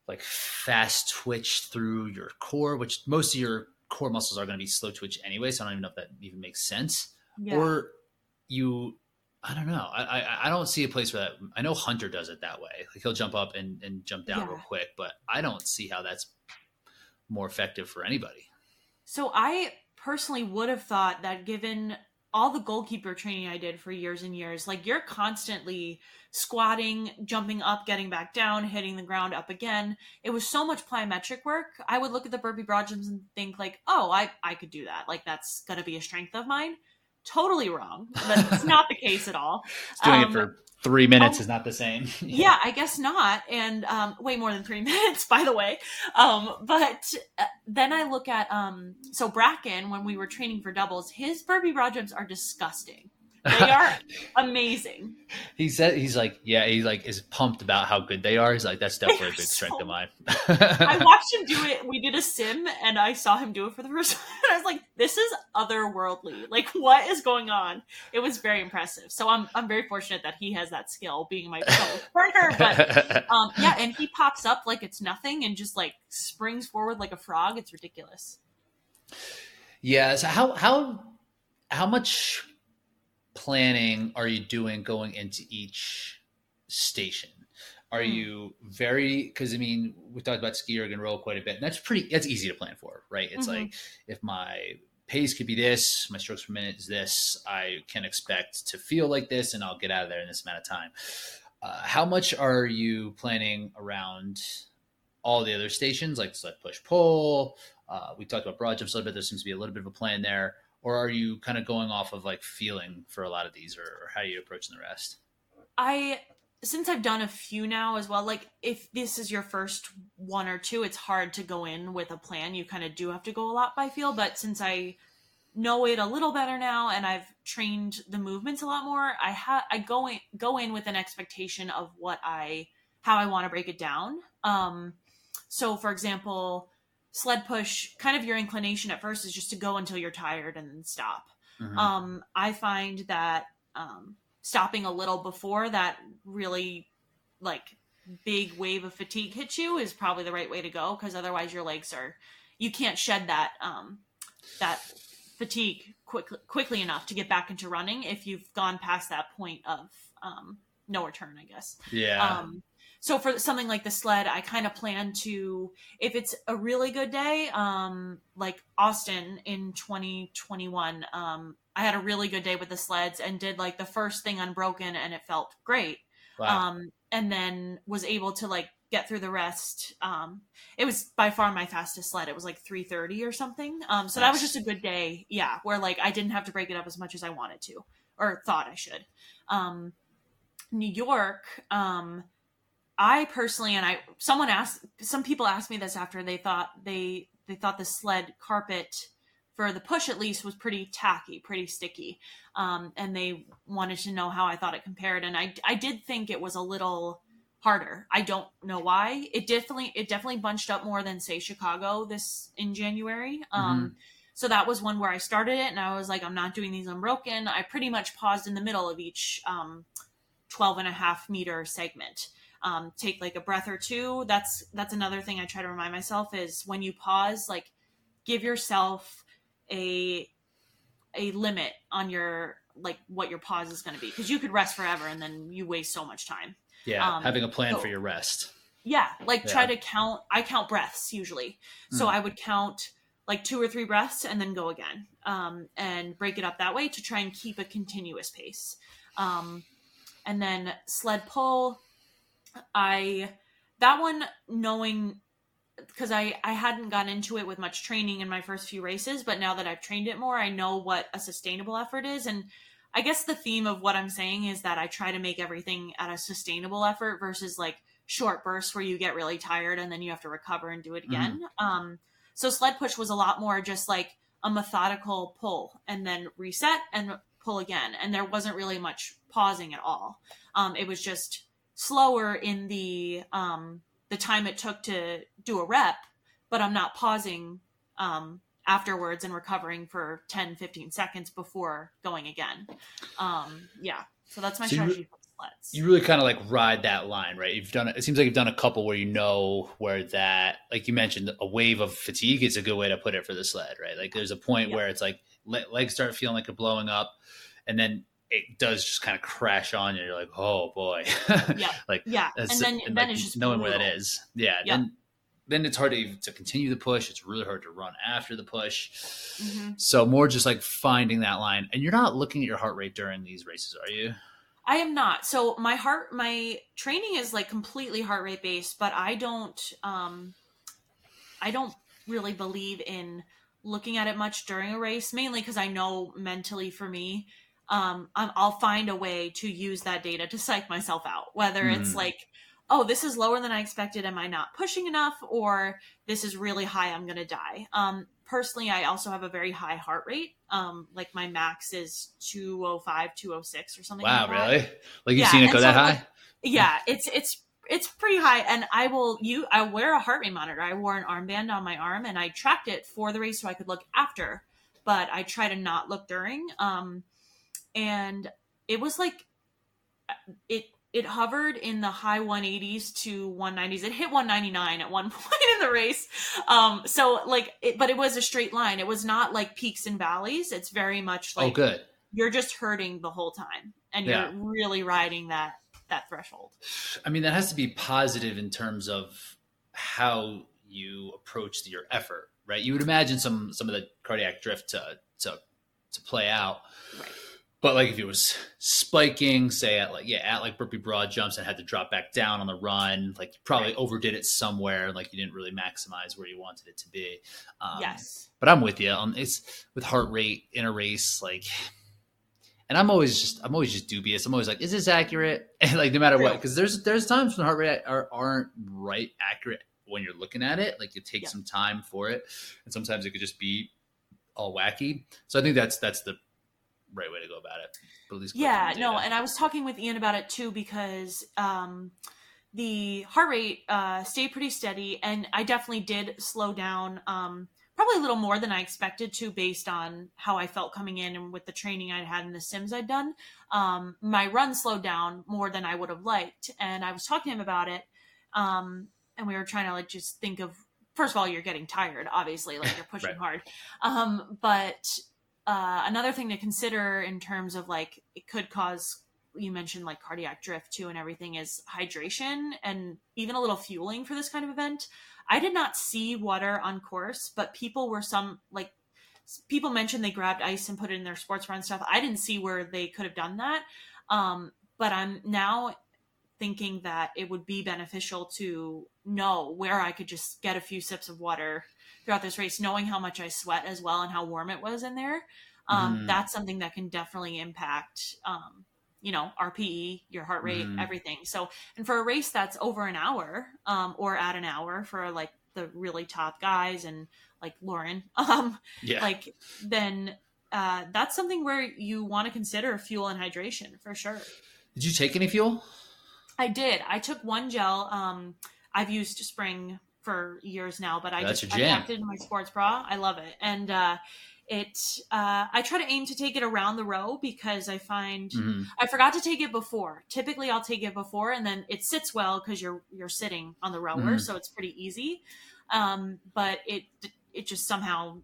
like fast twitch through your core, which most of your core muscles are going to be slow twitch anyway. So I don't even know if that even makes sense. Yeah. Or you, I don't know. I, I, I don't see a place where that. I know Hunter does it that way. Like he'll jump up and, and jump down yeah. real quick, but I don't see how that's more effective for anybody. So I personally would have thought that given all the goalkeeper training I did for years and years, like you're constantly squatting, jumping up, getting back down, hitting the ground up again. It was so much plyometric work. I would look at the burpee broad jumps and think like, oh, I, I could do that. Like that's gonna be a strength of mine. Totally wrong. That's not the case at all. doing um, it for three minutes um, is not the same. yeah. yeah. I guess not. And um, way more than three minutes, by the way. Um, but uh, then I look at um, so Bracken when we were training for doubles, his burpee broad jumps are disgusting. They are amazing. He said he's like, yeah, he's like is pumped about how good they are. He's like, that's definitely a big so... strength of mine. I watched him do it. We did a sim, and I saw him do it for the first time. I was like, this is otherworldly. Like, what is going on? It was very impressive. So I'm I'm very fortunate that he has that skill, being my partner. But um, yeah, and he pops up like it's nothing and just like springs forward like a frog. It's ridiculous. Yeah. So how how how much planning are you doing going into each station? Are hmm. you very because I mean we talked about ski erg and roll quite a bit, and that's pretty that's easy to plan for, right? It's mm-hmm. like if my pace could be this, my strokes per minute is this, I can expect to feel like this, and I'll get out of there in this amount of time. Uh, how much are you planning around all the other stations like sled push pull? Uh, we talked about broad jumps a little bit. There seems to be a little bit of a plan there or are you kind of going off of like feeling for a lot of these or, or how are you approaching the rest i since i've done a few now as well like if this is your first one or two it's hard to go in with a plan. You kind of do have to go a lot by feel but since i know it a little better now and i've trained the movements a lot more i have i go in go in with an expectation of what i how i want to break it down. Um so for example sled push kind of your inclination at first is just to go until you're tired and then stop. Mm-hmm. um, i find that um, stopping a little before that really like big wave of fatigue hits you is probably the right way to go because otherwise your legs are you can't shed that um, that fatigue quick, quickly enough to get back into running if you've gone past that point of um, no return i guess. Yeah. Um, so for something like the sled i kind of plan to if it's a really good day um like austin in 2021 um i had a really good day with the sleds and did like the first thing unbroken and it felt great wow. um and then was able to like get through the rest um it was by far my fastest sled it was like 330 or something um so nice. that was just a good day yeah where like i didn't have to break it up as much as i wanted to or thought i should um new york um I personally, and I, someone asked, some people asked me this after they thought they they thought the sled carpet for the push at least was pretty tacky, pretty sticky, um, and they wanted to know how I thought it compared, and I I did think it was a little harder. I don't know why. It definitely it definitely bunched up more than say Chicago this in January. Um, mm-hmm. So that was one where I started it, and I was like, I'm not doing these unbroken. I pretty much paused in the middle of each um, 12 and a half meter segment um, take like a breath or two that's that's another thing i try to remind myself is when you pause like give yourself a a limit on your like what your pause is going to be because you could rest forever and then you waste so much time yeah um, having a plan so, for your rest yeah, like Yeah. try to count. I count breaths usually, so Mm. I would count like two or three breaths and then go again, um, and break it up that way to try and keep a continuous pace. Um, and then sled pull, I that one knowing because I I hadn't gotten into it with much training in my first few races, but now that I've trained it more, I know what a sustainable effort is and. I guess the theme of what I'm saying is that I try to make everything at a sustainable effort versus like short bursts where you get really tired and then you have to recover and do it again. Um, so sled push was a lot more just like a methodical pull and then reset and pull again, and there wasn't really much pausing at all. Um, it was just slower in the um, the time it took to do a rep, but I'm not pausing um, afterwards and recovering for 10, 15 seconds before going again. Um, yeah, so that's my So you strategy for sleds. You really kind of like ride that line, right? You've done it. It seems like you've done a couple where you know where that, like you mentioned, a wave of fatigue is a good way to put it for the sled, right? Like there's a point Yeah. where it's like le- legs start feeling like they're blowing up, and then it does just kind of crash on you. You're like, oh boy, Yeah. like yeah, and then and, then like, it's just knowing where that is, Yeah, Yeah. then then it's hard to to continue the push. It's really hard to run after the push. Mhm. So more just like finding that line, and you're not looking at your heart rate during these races, are you? I am not. So my heart, my training is like completely heart rate based, but I don't, um, I don't really believe in looking at it much during a race, mainly because I know mentally for me, um, I'm, I'll find a way to use that data to psych myself out, whether it's Mhm. like, oh, this is lower than I expected. Am I not pushing enough? Or this is really high. I'm going to die. Um, personally, I also have a very high heart rate. Um, like my max is 205, 206 or something. Wow, like that really? Like you've Yeah, seen it go so, that like, high? yeah it's it's it's pretty high and i will you i wear a heart rate monitor i wore an armband on my arm and i tracked it for the race so i could look after but i try to not look during um and it was like it it hovered in the high 180s to 190s it hit 199 at one point in the race. Um so like it, but it was a straight line. It was not like peaks and valleys. It's very much like oh, good. you're just hurting the whole time and you're really riding that that threshold. I mean, that has to be positive in terms of how you approach your effort, right? You would imagine some some of the cardiac drift to to to play out, Right. But like if it was spiking, say at like yeah at like burpee broad jumps and had to drop back down on the run, like you probably Right. overdid it somewhere, like you didn't really maximize where you wanted it to be. Um, yes but I'm with you on it's with heart rate in a race, like. And I'm always just I'm always just dubious. I'm always like, is this accurate? And like no matter what, because there's there's times when heart rate are, aren't right accurate when you're looking at it. Like it takes Yeah. some time for it, and sometimes it could just be all wacky. So I think that's that's the right way to go about it. But at least yeah no and i was talking with ian about it too because um the heart rate uh stayed pretty steady and i definitely did slow down um probably a little more than i expected to based on how i felt coming in and with the training I'd had in the sims i'd done um my run slowed down more than i would have liked and i was talking to him about it um and we were trying to like just think of first of all you're getting tired obviously like you're pushing Right. hard um but uh, another thing to consider in terms of like it could cause you mentioned like cardiac drift too and everything is hydration and even a little fueling for this kind of event. I did not see water on course but people were some like people mentioned they grabbed ice and put it in their sports run stuff. I didn't see where they could have done that um, but i'm now thinking that it would be beneficial to know where i could just get a few sips of water throughout this race, knowing how much I sweat as well and how warm it was in there. Um, Mhm. That's something that can definitely impact, um, you know, RPE, your heart rate, Mhm. everything. So, and for a race that's over an hour um, or at an hour for like the really top guys and like Lauren, um, yeah, like then uh, that's something where you want to consider fuel and hydration for sure. did you take any fuel? I did. I took one gel. Um, I've used Spring for years now, but I That's just your I it in my sports bra. I love it, and uh, it. Uh, I try to aim to take it around the row because I find Mhm. I forgot to take it before. Typically, I'll take it before, and then it sits well because you're you're sitting on the rower, Mhm. so it's pretty easy. Um, but it it just somehow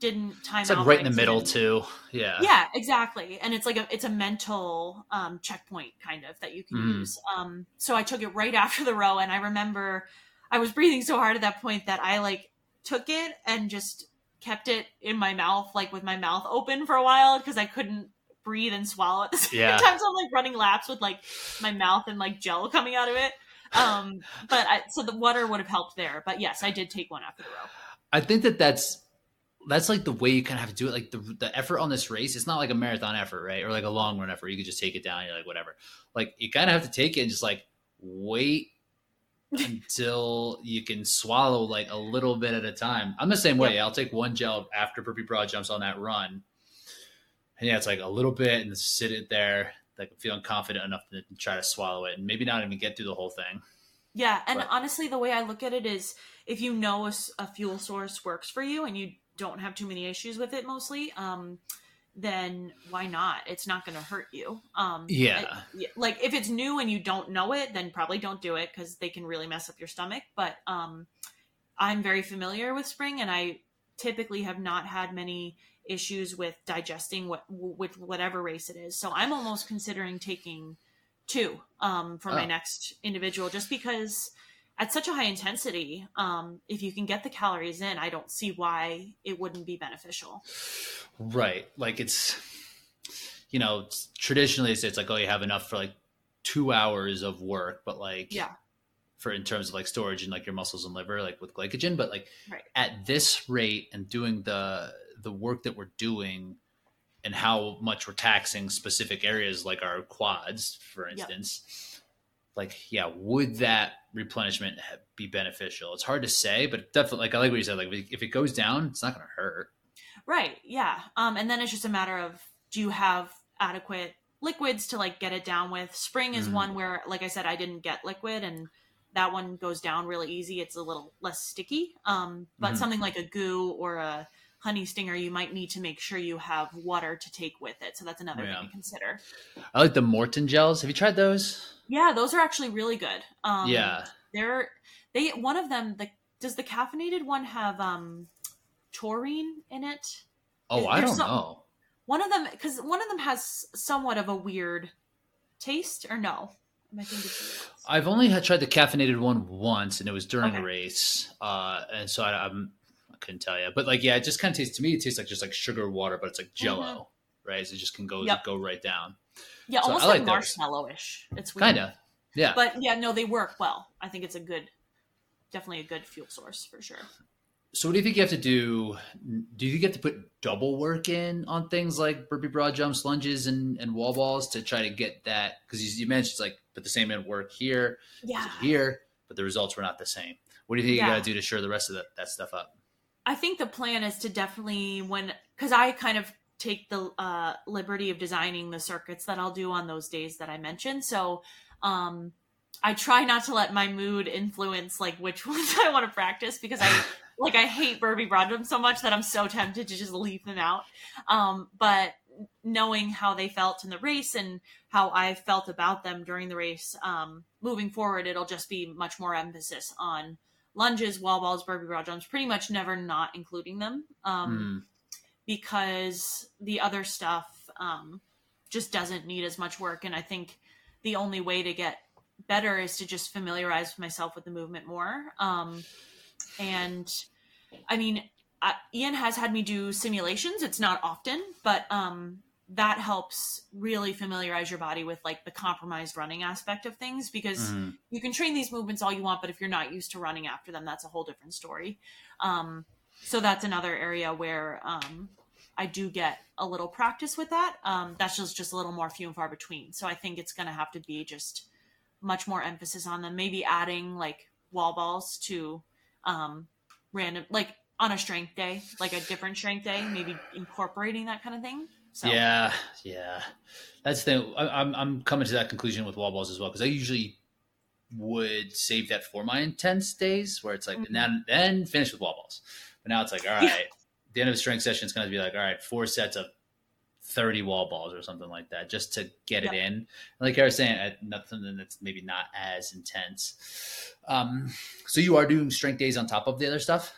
didn't time It's like out right in the middle too. Yeah. yeah exactly and it's like a it's a mental um, checkpoint kind of that you can Mm. use um, so i took it right after the row and i remember i was breathing so hard at that point that i like took it and just kept it in my mouth like with my mouth open for a while because i couldn't breathe and swallow at the same Yeah. time so i'm like running laps with like my mouth and like gel coming out of it um but I, so the water would have helped there but yes i did take one after the row I think that that's that's like the way you kind of have to do it. Like the the effort on this race, it's not like a marathon effort, right? Or like a long run effort. You could just take it down. You're like whatever. Like you kind of have to take it and just like wait until you can swallow like a little bit at a time. I'm the same way. I'll take one gel after burpee broad jumps on that run, and yeah, it's like a little bit and sit it there. Like I'm feeling confident enough to try to swallow it and maybe not even get through the whole thing. Yeah, and But- honestly, the way I look at it is, if you know a fuel source works for you and you don't have too many issues with it, mostly, um, then why not? It's not going to hurt you. Um, Yeah. I- yeah, like if it's new and you don't know it, then probably don't do it because they can really mess up your stomach. But um, I'm very familiar with spring, and I typically have not had many issues with digesting what with whatever race it is. So I'm almost considering taking two um, for my Oh. next individual, just because at such a high intensity, um, if you can get the calories in, I don't see why it wouldn't be beneficial. Right. Like it's, you know, it's- traditionally it's, it's like, oh, you have enough for like two hours of work, but like, Yeah, for in terms of like storage and like your muscles and liver, like with glycogen. But like Right. at this rate and doing the, the work that we're doing and how much we're taxing specific areas like our quads, for Yep. Like, yeah, would that replenishment be beneficial? It's hard to say, but definitely, like, I like what you said, like if it goes down, it's not going to hurt. right. Yeah, um, and then it's just a matter of do you have adequate liquids to like get it down with. Spring is Mhm. one where, like I said, I didn't get liquid and. That one goes down really easy. It's a little less sticky. Um, but Mhm. something like a goo or a honey stinger, you might need to make sure you have water to take with it. So that's another Yeah. thing to consider. I like the Maurten gels. Have you tried those? Yeah, those are actually really good. Um, yeah. they're they one of them. The does the caffeinated one have um taurine in it? Oh, I don't some- know. One of them because one of them has somewhat of a weird taste, or no? I thinking something else? I've only had tried the caffeinated one once, and it was during Okay. a race, uh, and so I, I'm I couldn't tell you. But like, yeah, it just kind of tastes to me. It tastes like just like sugar water, but it's like Jello, right? So it just can go Mm-hmm. Yep. go right down. Yeah, So almost I like, like marshmallowish. It's weird. Kind of. Yeah. but yeah, no, they work well. I think it's a good, definitely a good fuel source for sure. so what do you think you have to do? Do you think you have to put double work in on things like burpee broad jumps, lunges, and, and wall balls to try to get that? Because you, you mentioned it's like put the same amount of work here, Yeah, here, but the results were not the same. What do you think you got to do to shore the rest of that, that stuff up? I think the plan is to definitely when because I kind of take the uh, liberty of designing the circuits that I'll do on those days that I mentioned. So um, I try not to let my mood influence like which ones I want to practice because I like I hate Burpee broad jumps so much that I'm so tempted to just leave them out. Um, but knowing how they felt in the race and how I felt about them during the race, um, moving forward, it'll just be much more emphasis on lunges, wall balls, burpee broad jumps, pretty much never not including them. Um, Mm. Because the other stuff um, just doesn't need as much work. And I think the only way to get better is to just familiarize myself with the movement more. Um, and I mean, I, Ian has had me do simulations. It's not often, but um, that helps really familiarize your body with like the compromised running aspect of things because Mhm. you can train these movements all you want, but if you're not used to running after them, that's a whole different story. Um, so that's another area where um, I do get a little practice with that. Um, that's just just a little more few and far between. So I think it's going to have to be just much more emphasis on them. Maybe adding like wall balls to um, random, like on a strength day, like a different strength day, maybe incorporating that kind of thing. So Yeah, yeah. That's the I, I'm I'm coming to that conclusion with wall balls as well because I usually would save that for my intense days where it's like Mhm. and then then finish with wall balls. But now it's like all right, Yeah. the end of the strength session is going to be like all right, four sets of thirty wall balls or something like that just to get it in. Like I was saying, nothing that's maybe not as intense. Um, so you are doing strength days on top of the other stuff.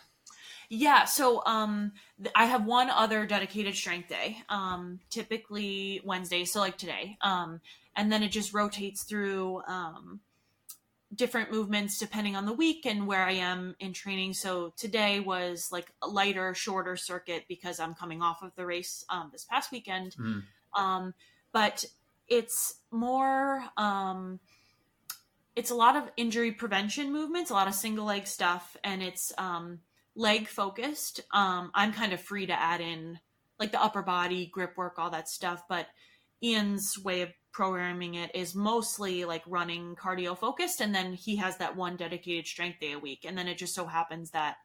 Yeah, so um I have one other dedicated strength day. Um typically Wednesday, so like today. Um and then it just rotates through um different movements depending on the week and where I am in training. So today was like a lighter, shorter circuit because I'm coming off of the race um this past weekend. Mm. Um but it's more um it's a lot of injury prevention movements, a lot of single leg stuff and it's um leg focused. Um, I'm kind of free to add in like the upper body, grip work, all that stuff. But Ian's way of programming it is mostly like running cardio focused. And then he has that one dedicated strength day a week. And then it just so happens that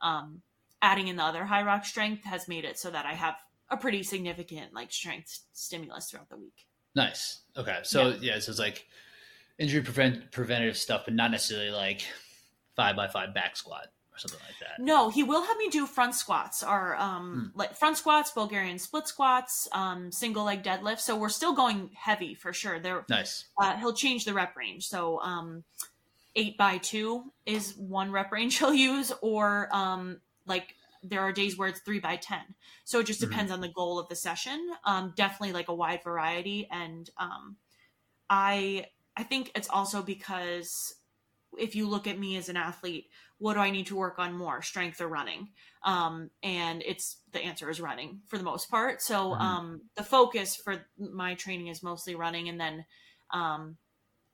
um, adding in the other Hyrox strength has made it so that I have a pretty significant like strength stimulus throughout the week. Nice. Okay. So, Yeah. yeah, so it's like injury prevent- preventative stuff, but not necessarily like five by five back squat or something like that. No, he will have me do front squats or um like front squats, Bulgarian split squats, um single leg deadlift. So we're still going heavy for sure. There Nice. uh, he'll change the rep range. So um eight by two is one rep range he'll use, or um like there are days where it's three by ten. So it just Mhm. depends on the goal of the session. Um definitely like a wide variety and um I I think it's also because if you look at me as an athlete, what do I need to work on more, strength or running? Um, and it's the answer is running for the most part. So Mhm. um, the focus for my training is mostly running, and then um,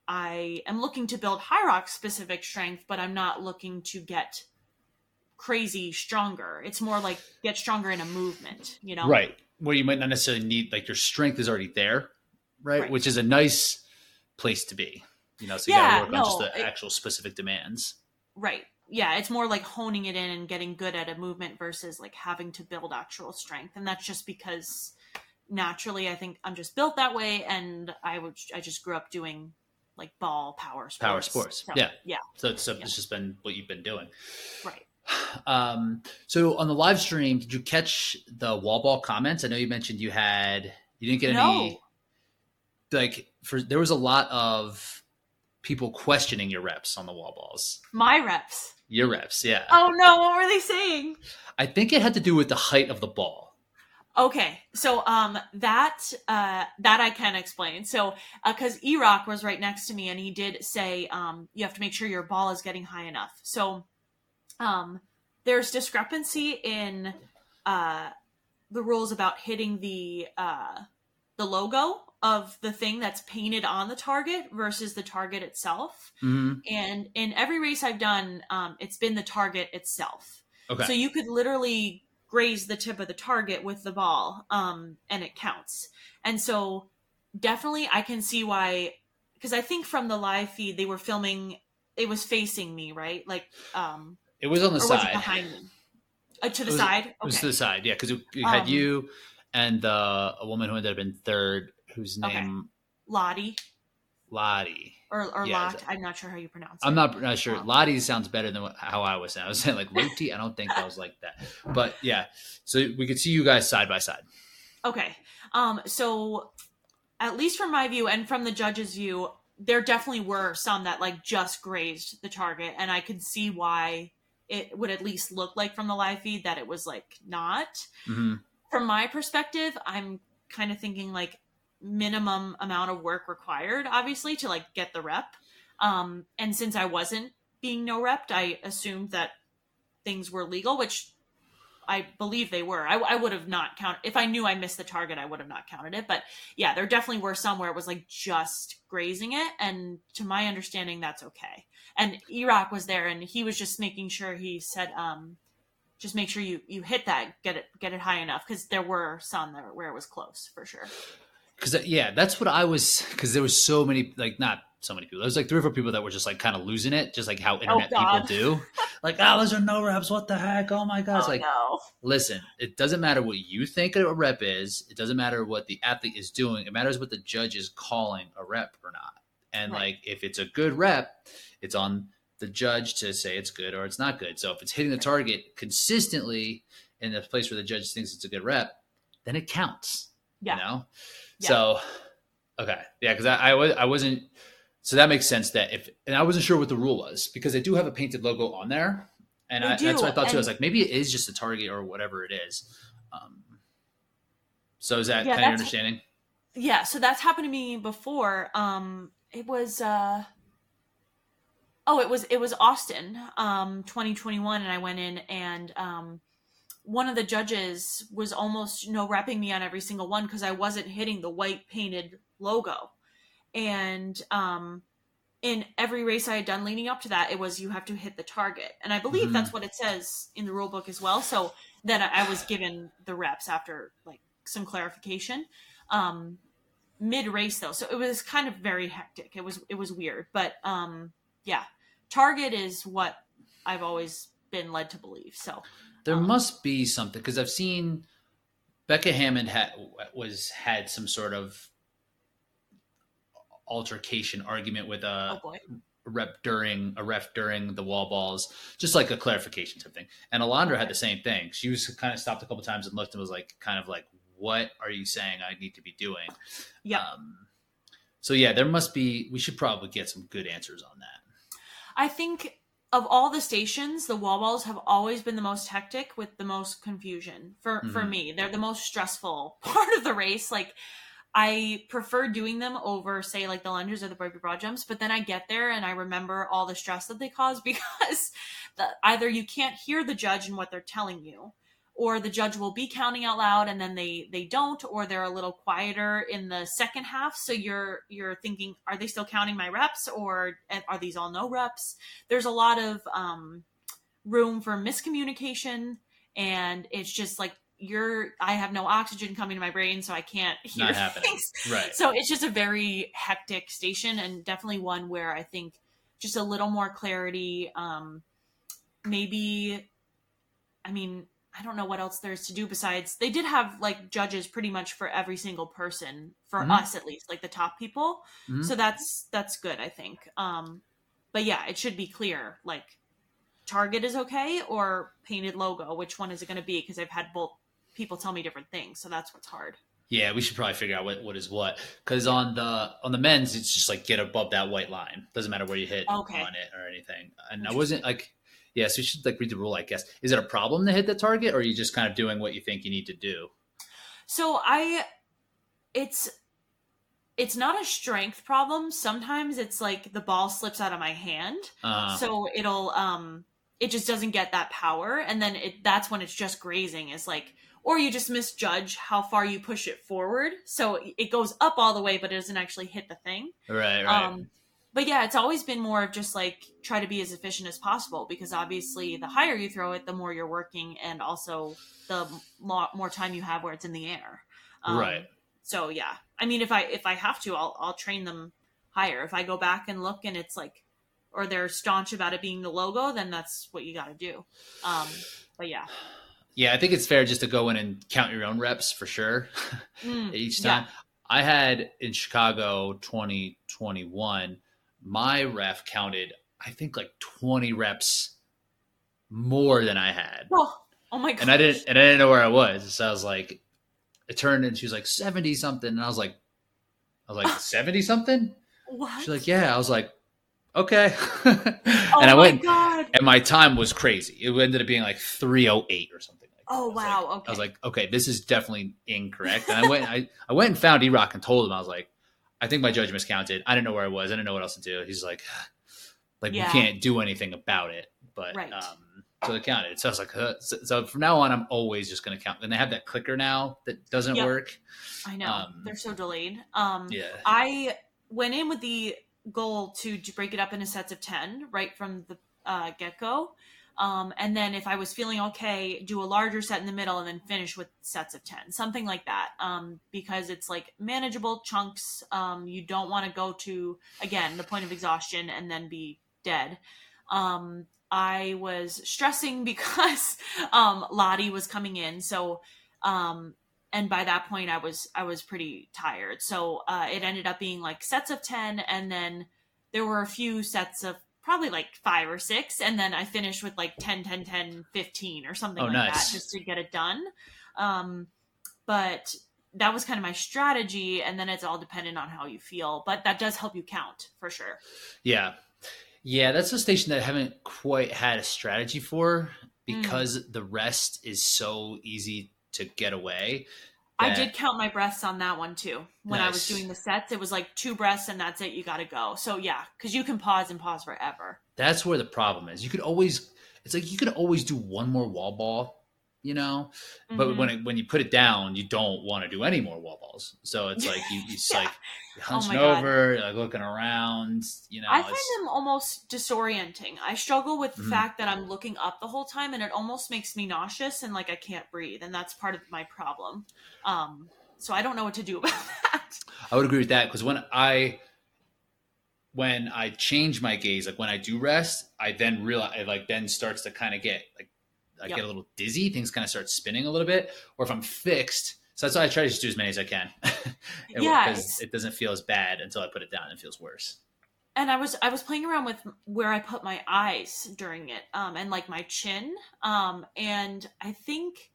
I am looking to build Hyrox specific strength, but I'm not looking to get crazy stronger. It's more like get stronger in a movement, you know? Right. Where you might not necessarily need, like, your strength is already there, right? Right. Which is a nice place to be. You know, so you Yeah, gotta work on just the it- actual specific demands. Right. Yeah, it's more like honing it in and getting good at a movement versus like having to build actual strength. And that's just because naturally I think I'm just built that way and I would I just grew up doing like ball power sports. Power sports, So, yeah. Yeah, So it's, Yeah. it's just been what you've been doing. right. Um, so on the live stream, did you catch the wall ball comments? I know you mentioned you had you didn't get any like for there was a lot of people questioning your reps on the wall balls. My reps. Your reps, yeah. Oh no, what were they saying? I think it had to do with the height of the ball. Okay, so um, that uh, that I can explain. So, because Rock was right next to me, and he did say um, you have to make sure your ball is getting high enough. So, um, there's discrepancy in uh, the rules about hitting the uh, the logo of the thing that's painted on the target versus the target itself. Mm-hmm. And in every race I've done, um, it's been the target itself. Okay. So you could literally graze the tip of the target with the ball, um, and it counts. And so definitely I can see why, because I think from the live feed they were filming, it was facing me, right? Like, um, it was on the it side. behind me? Uh, to the was- side. It was to the side, yeah, because you had Um, you and a woman who ended up in third, whose Okay. name Lottie Lottie. or or Yeah, Lot. I'm not sure how you pronounce it. I'm not, not sure. Um, Lottie sounds better than what, how I was saying. I was saying like Loti. I don't think I was like that. But yeah, so we could see you guys side by side. Okay. Um, so at least from my view and from the judge's view, there definitely were some that like just grazed the target, and I could see why it would at least look like from the live feed that it was like not. hmm From my perspective, I'm kind of thinking like minimum amount of work required, obviously, to like get the rep. Um, and since I wasn't being no repped, I assumed that things were legal, which I believe they were. I, I would have not counted if I knew I missed the target. I would have not counted it. But yeah, there definitely were some where it was like just grazing it, and to my understanding, that's okay. And Iraq was there, and he was just making sure he said, um, just make sure you you hit that, get it get it high enough, because there were some that where it was close for sure. Because yeah, that's what I was. Because there was so many, like not so many people. There was like three or four people that were just like kind of losing it, just like how oh, internet people do. Like, oh, those are no reps. What the heck? Oh my god! It's oh like, no, listen, it doesn't matter what you think a rep is. It doesn't matter what the athlete is doing. It matters what the judge is calling a rep or not. And Right. like, if it's a good rep, it's on the judge to say it's good or it's not good. So if it's hitting the target consistently in the place where the judge thinks it's a good rep, then it counts. Yeah. You know. Yeah. So, okay, yeah, because I, I was I wasn't. So that makes sense that if and I wasn't sure what the rule was because they do have a painted logo on there, and I, that's what I thought too. I was like, maybe it is just a target or whatever it is. Um, so is that Yeah, kind of understanding? yeah so that's happened to me before um it was uh oh it was it was austin um 2021 and i went in and um one of the judges was almost no repping me on every single one because i wasn't hitting the white painted logo. And um in every race i had done leading up to that it was you have to hit the target. And i believe Mhm. that's what it says in the rule book as well. So then i I was given the reps after like some clarification um mid race though. So it was kind of very hectic. It was it was weird. But um yeah. Target is what i've always been led to believe. So There Um, must be something because I've seen Becca Hammond had was had some sort of altercation argument with oh a boy rep during a ref during the wall balls, just like a clarification type thing. And Alondra had the same thing. She was kind of stopped a couple times and looked and was like, kind of like, "What are you saying? I need to be doing?" yeah Um, so yeah, there must be. We should probably get some good answers on that. I think of all the stations, the wall balls have always been the most hectic with the most confusion for for Mhm. me. They're the most stressful part of the race. Like I prefer doing them over, say, like the lunges or the burpee broad jumps. But then I get there and I remember all the stress that they cause because the, either you can't hear the judge and what they're telling you, or the judge will be counting out loud and then they they don't, or they're a little quieter in the second half. So you're you're thinking, are they still counting my reps, or are these all no reps? There's a lot of um, room for miscommunication, and it's just like you're i have no oxygen coming to my brain so i can't hear things Right. so it's just a very hectic station and definitely one where i think just a little more clarity um maybe i mean i don't know what else there's to do besides they did have like judges pretty much for every single person for Mhm. us at least like the top people Mhm. so that's that's good i think um but yeah it should be clear like target is okay or painted logo which one is it going to be because i've had both people tell me different things so that's what's hard Yeah, we should probably figure out what, what is what. Because on the on the men's, it's just like get above that white line. Doesn't matter where you hit Okay. on it or anything. And I wasn't like, yeah. So you should like read the rule. I guess is it a problem to hit the target, or are you just kind of doing what you think you need to do? So I it's it's not a strength problem. Sometimes it's like the ball slips out of my hand. Uh, So it'll um it just doesn't get that power and then it that's when it's just grazing is like or you just misjudge how far you push it forward. So it goes up all the way but it doesn't actually hit the thing. right, right. Um, but yeah, it's always been more of just like try to be as efficient as possible because obviously the higher you throw it, the more you're working, and also the mo- more time you have where it's in the air. Um, Right. So yeah, I mean, if I if I have to, I'll I'll train them higher. If I go back and look and it's like, or they're staunch about it being the logo, then that's what you got to do. Um, but yeah, yeah, I think it's fair just to go in and count your own reps for sure. Mm, each yeah. time. I had in Chicago 2021, my ref counted, I think like 20 reps more than I had. Oh, oh my god! And I didn't and I didn't know where I was. So I was like, it turned and she was like 70 something. And I was like, I was like, 70 something? What? She's like, Yeah. I was like, okay. oh and I oh my went god! and my time was crazy. It ended up being like 308 or something like that. Oh was like- wow! I was like, okay, this is definitely incorrect. And I went, I, I went and found E Rock and told him, I was like, I think my judge miscounted. I didn't know where I was. I didn't know what else to do. He's like, like Yeah. we can't do anything about it. But Right. um, so they counted. So I was like, huh. so, so from now on, I'm always just going to count. And they have that clicker now that doesn't Yep. work. I know um, they're so delayed. Um, Yeah. I went in with the goal to, break it up into sets of 10 right from the uh, get go. Um, and then if I was feeling okay, do a larger set in the middle and then finish with sets of 10, something like that. Um, because it's like manageable chunks. Um, you don't want to go to, again, the point of exhaustion and then be dead. Um, I was stressing because um, Lottie was coming in. So, um, and by that point i was i was pretty tired so uh, it ended up being like sets of 10 and then there were a few sets of probably like five or six and then i finished with like 10 10 10 15 or something Oh, like nice. that just to get it done um, but that was kind of my strategy and then it's all dependent on how you feel but that does help you count for sure Yeah. Yeah, that's a station that I haven't quite had a strategy for because mm. the rest is so easy to get away. I did count my breaths on that one too. When nice. I was doing the sets, it was like two breaths and that's it. You got to go. So yeah, because you can pause and pause forever. That's where the problem is. You could always, it's like you could always do one more wall ball you know. Mm-hmm. But when it, when you put it down, you don't want to do any more wall balls. So it's like you you yeah. like oh hunching oh over, like looking around. You know, I find them almost disorienting. I struggle with the mm-hmm. fact that I'm looking up the whole time, and it almost makes me nauseous and like I can't breathe, and that's part of my problem. Um, so I don't know what to do about that. I would agree with that because when I when I change my gaze, like when I do rest, I then realize it like then starts to kind of get like I yep. get a little dizzy, things kind of start spinning a little bit, or if I'm fixed. So that's why I try to just do as many as I can. yeah, because it doesn't feel as bad until I put it down. It feels worse. And I was I was playing around with where I put my eyes during it, um, and like my chin, um, and I think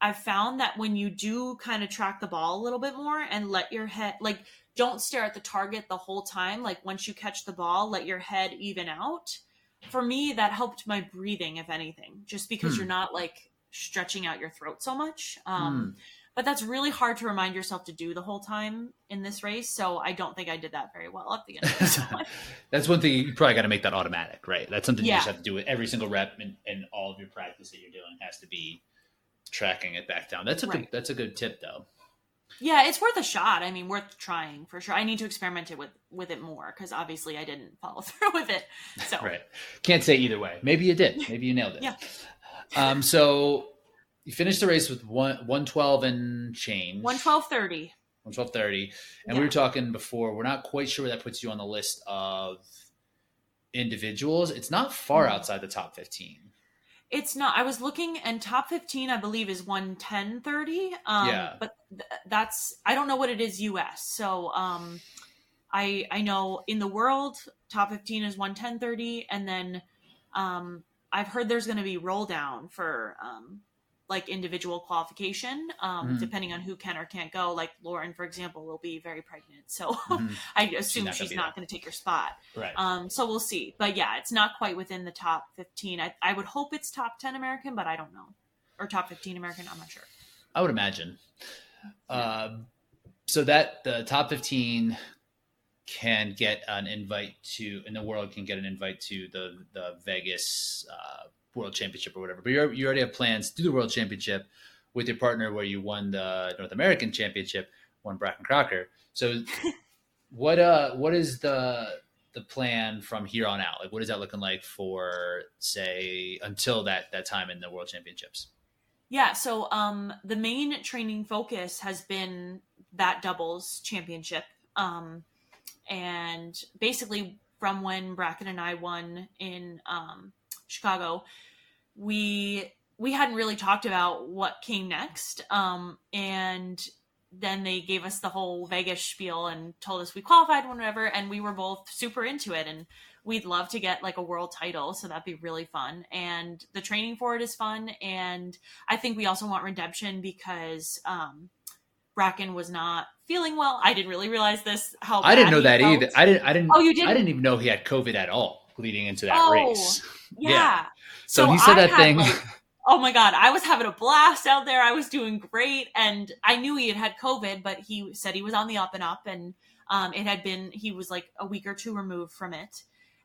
I've found that when you do kind of track the ball a little bit more and let your head like don't stare at the target the whole time. Like once you catch the ball, let your head even out for me that helped my breathing if anything just because hmm. you're not like stretching out your throat so much um, hmm. but that's really hard to remind yourself to do the whole time in this race so i don't think i did that very well at the end that's one thing you probably got to make that automatic right that's something yeah. you just have to do with every single rep and, and all of your practice that you're doing has to be tracking it back down that's a right. good that's a good tip though yeah, it's worth a shot. I mean, worth trying for sure. I need to experiment it with with it more because obviously I didn't follow through with it. So right, can't say either way. Maybe you did. Maybe you nailed it. yeah. Um. So you finished the race with one one twelve and change. One twelve thirty. One twelve thirty, and yeah. we were talking before. We're not quite sure where that puts you on the list of individuals. It's not far mm-hmm. outside the top fifteen. It's not. I was looking, and top fifteen, I believe, is one ten thirty. Um, yeah. But th- that's I don't know what it is U.S. So um, I I know in the world, top fifteen is one ten thirty, and then um, I've heard there's going to be roll down for um, like individual qualification, um, mm-hmm. depending on who can or can't go. Like Lauren, for example, will be very pregnant, so mm-hmm. I assume she's not, going to take your spot. Right. Um, so we'll see. But yeah, it's not quite within the top fifteen. I, I would hope it's top ten American, but I don't know, or top fifteen American. I'm not sure. I would imagine. Uh, so that the top fifteen can get an invite to in the world can get an invite to the the Vegas uh, world championship or whatever. But you you already have plans to do the world championship with your partner, where you won the North American championship, won Bracken Crocker. So, what uh what is the the plan from here on out? Like, what is that looking like for say until that that time in the world championships? Yeah, so um, the main training focus has been that doubles championship. Um, and basically, from when Bracken and I won in um, Chicago, we we hadn't really talked about what came next. Um, and then they gave us the whole Vegas spiel and told us we qualified, whatever, and we were both super into it. And we'd love to get like a world title, so that'd be really fun. And the training for it is fun. And I think we also want redemption because um, Bracken was not feeling well. I didn't really realize this. How I didn't know that felt. either. I didn't. I didn't. Oh, you didn't. I didn't even know he had COVID at all leading into that oh, race. Yeah. yeah. So, so, he said I that thing. Like, oh my god, I was having a blast out there. I was doing great, and I knew he had had COVID, but he said he was on the up and up, and um, it had been he was like a week or two removed from it,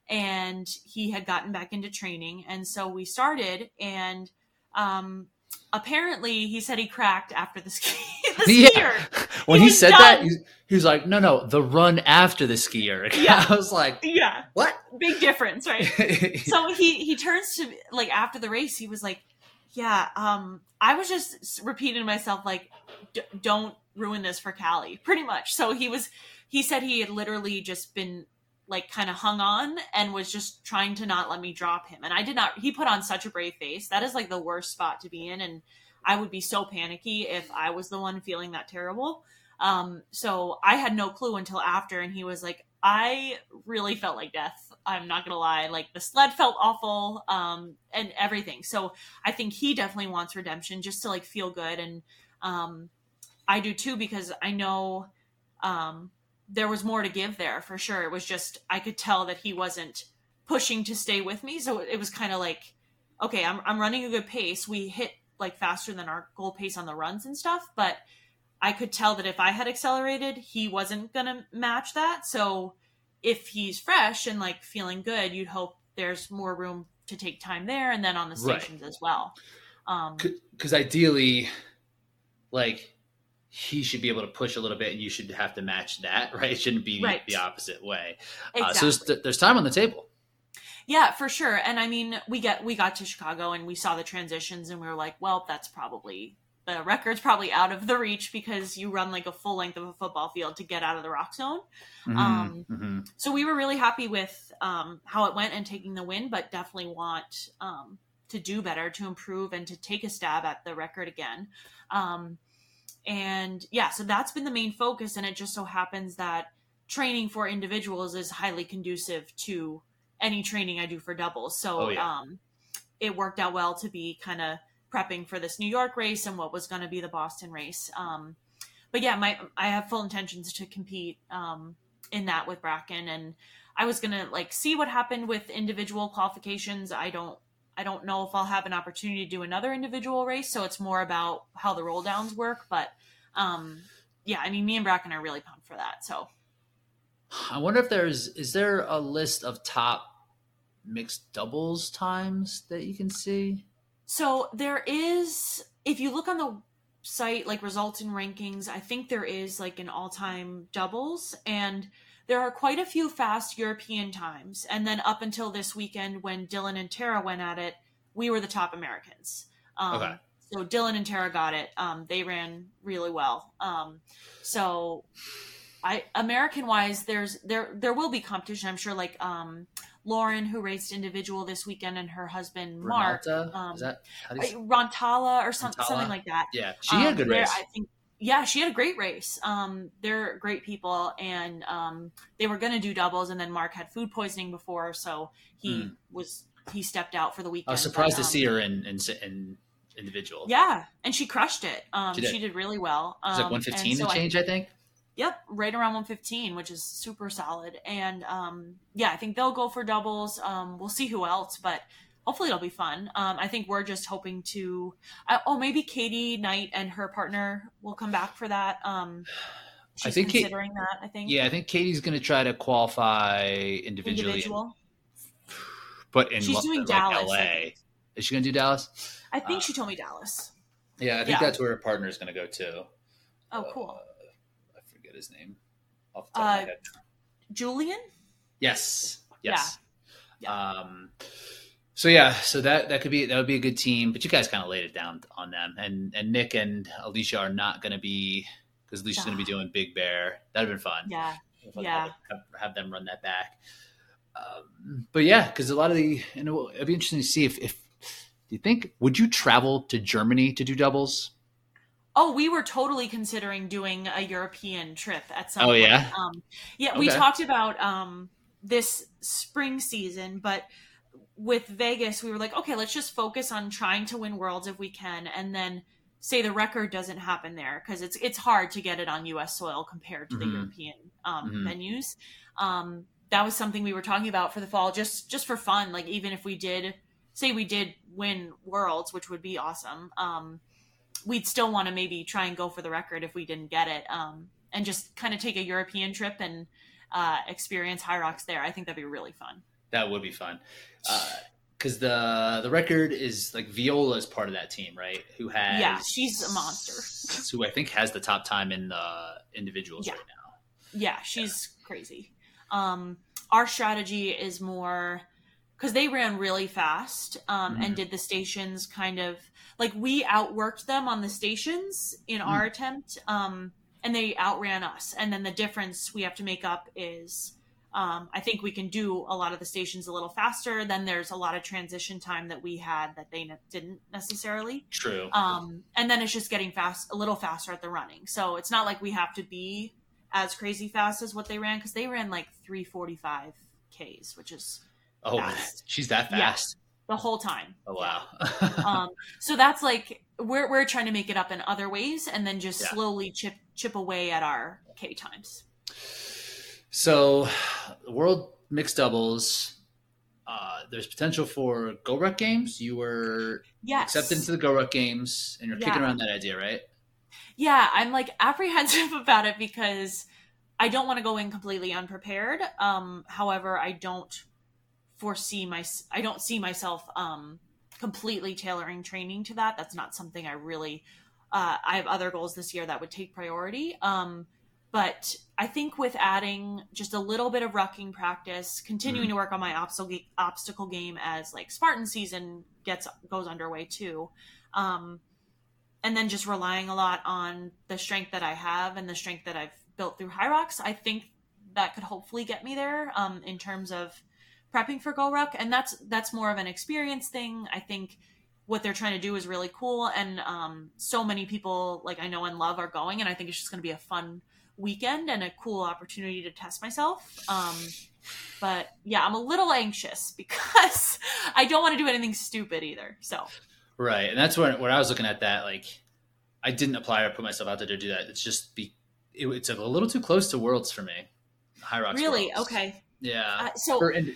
and he had gotten back into training, and so we started, and um, apparently he said he cracked after the ski. the ski erg. Yeah. When he, he said done. that, he, he, was like, "No, no, the run after the ski erg." Yeah. I was like, "Yeah, what? Big difference, right?" so he he turns to like after the race, he was like, "Yeah, um, I was just repeating to myself like, don't ruin this for Cali." Pretty much. So he was. He said he had literally just been like kind of hung on and was just trying to not let me drop him. And I did not, he put on such a brave face. That is like the worst spot to be in. And I would be so panicky if I was the one feeling that terrible. Um, so I had no clue until after. And he was like, I really felt like death. I'm not gonna lie. Like the sled felt awful, um, and everything. So I think he definitely wants redemption just to like feel good. And, um, I do too, because I know, um, there was more to give there for sure. It was just I could tell that he wasn't pushing to stay with me. So it was kind of like, okay, I'm I'm running a good pace. We hit like faster than our goal pace on the runs and stuff, but I could tell that if I had accelerated, he wasn't gonna match that. So if he's fresh and like feeling good, you'd hope there's more room to take time there and then on the stations right. as well. Um, because ideally, like he should be able to push a little bit and you should have to match that, right? It shouldn't be right. the opposite way. Exactly. Uh, so there's, there's time on the table. Yeah, for sure. And I mean, we get we got to Chicago and we saw the transitions and we were like, well, that's probably the record's probably out of the reach because you run like a full length of a football field to get out of the rock zone. Mm-hmm, um, mm-hmm. So we were really happy with um, how it went and taking the win, but definitely want um, to do better, to improve, and to take a stab at the record again. And yeah, so that's been the main focus. And it just so happens that training for individuals is highly conducive to any training I do for doubles. So oh, yeah. Um, it worked out well to be kind of prepping for this New York race and what was going to be the Boston race. Um, but yeah, my I have full intentions to compete um, in that with Bracken, and I was gonna like see what happened with individual qualifications. I don't I don't know if I'll have an opportunity to do another individual race, so it's more about how the roll downs work. But um, yeah, I mean, me and Bracken are really pumped for that. So I wonder if there's is there a list of top mixed doubles times that you can see? So there is, if you look on the site, like results and rankings, I think there is like an all time doubles. And there are quite a few fast European times. And then up until this weekend, when Dylan and Tara went at it, we were the top Americans. Um, okay. So Dylan and Tara got it. Um, they ran really well. Um, so I American wise, there's there there will be competition. I'm sure. Like um, Lauren, who raced individual this weekend, and her husband Mark. Um, Is that Rontala or some, something like that? Yeah, she had a good um, race. I think. Yeah, she had a great race. Um, they're great people, and um, they were going to do doubles, and then Mark had food poisoning before, so he mm. was he stepped out for the weekend. I was surprised but, to see um, her in, in, in individual. Yeah, and she crushed it. Um, she, did. she did really well. Um, it was like 115 so to change, I, I, think. Yep, right around 115, which is super solid. And um, yeah, I think they'll go for doubles. Um, we'll see who else, but hopefully it'll be fun. Um, I think we're just hoping to. Uh, oh, maybe Katie Knight and her partner will come back for that. Um, she's I think considering Kate, that. I think. Yeah, I think Katie's going to try to qualify individually. Individual. But in she's doing like Dallas. LA. Is she going to do Dallas? I think uh, she told me Dallas. Yeah, I think yeah. that's where her partner is going to go too. Oh, cool. Uh, his name off the top uh, of my uh, head. Julian? Yes. Yes. Yeah. yeah. Um so yeah, so that that could be that would be a good team, but you guys kind of laid it down on them, and and Nick and Alicia are not going to be because Alicia's going to be doing Big Bear. That'd have been fun. Yeah, yeah. Have, have, them run that back. Um, but yeah, because a lot of the know it'd be interesting to see if if do you think would you travel to Germany to do doubles? Oh, we were totally considering doing a European trip at some. Oh point. yeah. Um, yeah, okay. we talked about um, this spring season, but with Vegas, we were like, okay, let's just focus on trying to win worlds if we can, and then say the record doesn't happen there because it's it's hard to get it on U.S. soil compared to mm-hmm. the European um, mm-hmm. venues. Um, that was something we were talking about for the fall, just just for fun. Like even if we did say we did win worlds, which would be awesome. Um, we'd still want to maybe try and go for the record if we didn't get it, um, and just kind of take a European trip and uh, experience Hyrox there. I think that'd be really fun. That would be fun. because uh, the the record is like Viola is part of that team, right? Who has yeah, she's a monster. Who I think has the top time in the individuals yeah. right now. Yeah, she's yeah. crazy. Um, our strategy is more because they ran really fast um, mm-hmm. and did the stations kind of like we outworked them on the stations in mm. our attempt um, and they outran us and then the difference we have to make up is um, i think we can do a lot of the stations a little faster then there's a lot of transition time that we had that they ne- didn't necessarily true um, and then it's just getting fast a little faster at the running so it's not like we have to be as crazy fast as what they ran because they ran like 345 ks which is Oh, fast. she's that fast. Yeah, the whole time. Oh wow. um, so that's like we're we're trying to make it up in other ways, and then just yeah. slowly chip chip away at our K times. So, world mixed doubles. uh, there's potential for GoRuck games. You were yes. accepted into the GoRuck games, and you're Yeah. kicking around that idea, right? Yeah, I'm like apprehensive about it because I don't want to go in completely unprepared. Um, however, I don't foresee my I don't see myself um, completely tailoring training to that. That's not something I really. Uh, I have other goals this year that would take priority. Um, but I think with adding just a little bit of rucking practice, continuing Mhm. to work on my obstacle obstacle game as like Spartan season gets goes underway too. Um, and then just relying a lot on the strength that I have and the strength that I've built through Hyrox, I think that could hopefully get me there um, in terms of prepping for GoRuck. And that's that's more of an experience thing. I think what they're trying to do is really cool, and um, so many people like I know and love are going, and I think it's just going to be a fun weekend and a cool opportunity to test myself. Um, but yeah, I'm a little anxious because I don't want to do anything stupid either. So Right, and that's when when I was looking at that, like I didn't apply or put myself out there to do that. It's just be it, it's a little too close to Worlds for me. Hyrox. really, Worlds. okay. Yeah. Uh, so for ind-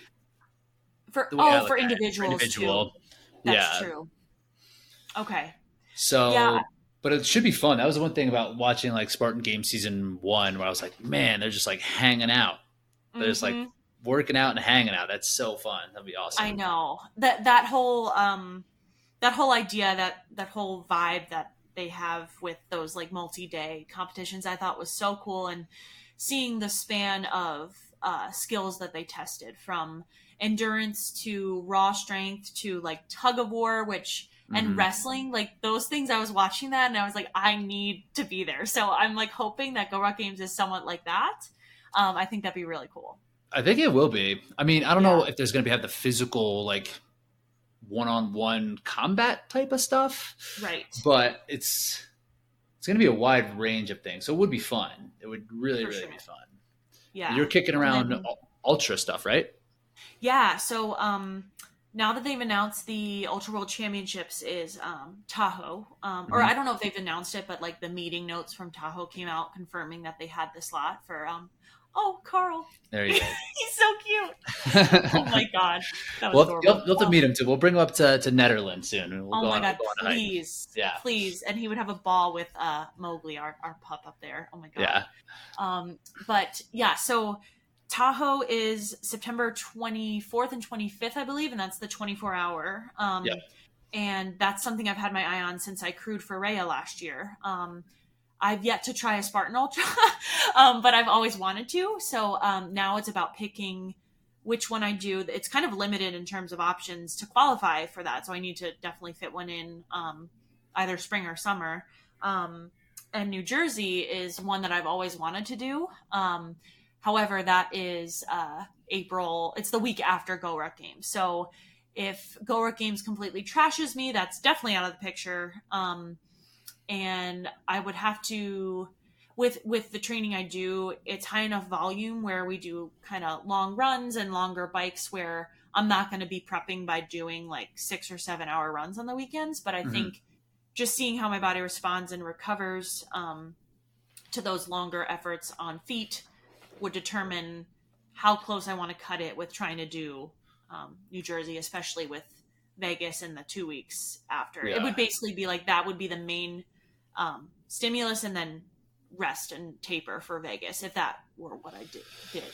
For oh, for individuals individual. too. That's yeah. true. Okay. So, Yeah. But it should be fun. That was the one thing about watching like Spartan Game Season One, where I was like, man, they're just like hanging out, They're just, like, Mhm. working out and hanging out. That's so fun. That'd be awesome. I know that that whole um that whole idea that that whole vibe that they have with those like multi-day competitions I thought was so cool and seeing the span of uh, skills that they tested from endurance to raw strength to like tug of war which and Mhm. wrestling like those things i was watching that and i was like i need to be there so i'm like hoping that GoRuck games is somewhat like that um, i think that'd be really cool I think it will be. I mean, I don't know if there's going to be have the physical like one-on-one combat type of stuff, right but it's it's going to be a wide range of things. So it would be fun. It would really, For really sure. be fun. yeah You're kicking around then- ultra stuff, right? Yeah, so um now that they've announced the Ultra World Championships is um Tahoe. Um or Mhm. I don't know if they've announced it, but like the meeting notes from Tahoe came out confirming that they had the slot for um oh Carl. There you He's so cute. Oh my god. that was well, you'll, you'll have to meet him too. We'll bring him up to, to Netherlands soon. and We'll Oh go my on, god, we'll please. Yeah. Please. And he would have a ball with uh Mowgli, our, our pup up there. Oh my god. Yeah. Um, but yeah, so Tahoe is September 24th and 25th, I believe, and that's the 24 hour. Um, Yep. And that's something I've had my eye on since I crewed for Rhea last year. Um, I've yet to try a Spartan Ultra, um, but I've always wanted to. So um, now it's about picking which one I do. It's kind of limited in terms of options to qualify for that. So I need to definitely fit one in um, either spring or summer. Um, and New Jersey is one that I've always wanted to do. However, that is uh, April. It's the week after GoRuck Games. So if GoRuck Games completely trashes me, that's definitely out of the picture. Um, and I would have to with with the training I do, it's high enough volume where we do kind of long runs and longer bikes where I'm not going to be prepping by doing like six or seven hour runs on the weekends. But I Mhm. think just seeing how my body responds and recovers um, to those longer efforts on feet would determine how close I want to cut it with trying to do um, New Jersey, especially with Vegas in the two weeks after. It would basically be like that would be the main um, stimulus and then rest and taper for Vegas if that were what I did. did.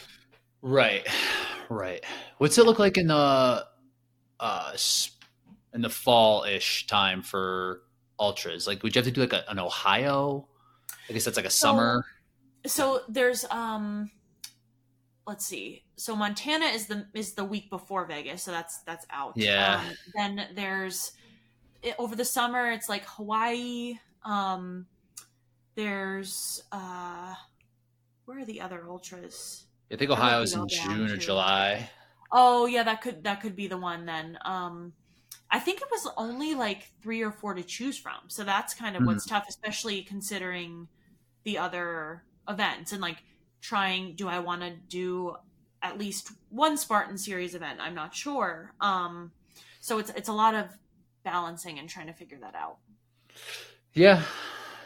Right, right. What's it look like in the uh in the fall ish time for ultras? Like, would you have to do like a, an Ohio? I guess that's like a summer. So there's um let's see. So Montana is the is the week before Vegas, so that's that's out. Yeah. Um, then there's over the summer it's like Hawaii. Um there's uh where are the other ultras? I think Ohio's be in June or July. Oh yeah, that could that could be the one then. Um I think it was only like three or four to choose from. So that's kind of Mhm. what's tough, especially considering the other events and like trying do I want to do at least one Spartan series event? I'm not sure. Um so it's it's a lot of balancing and trying to figure that out. Yeah,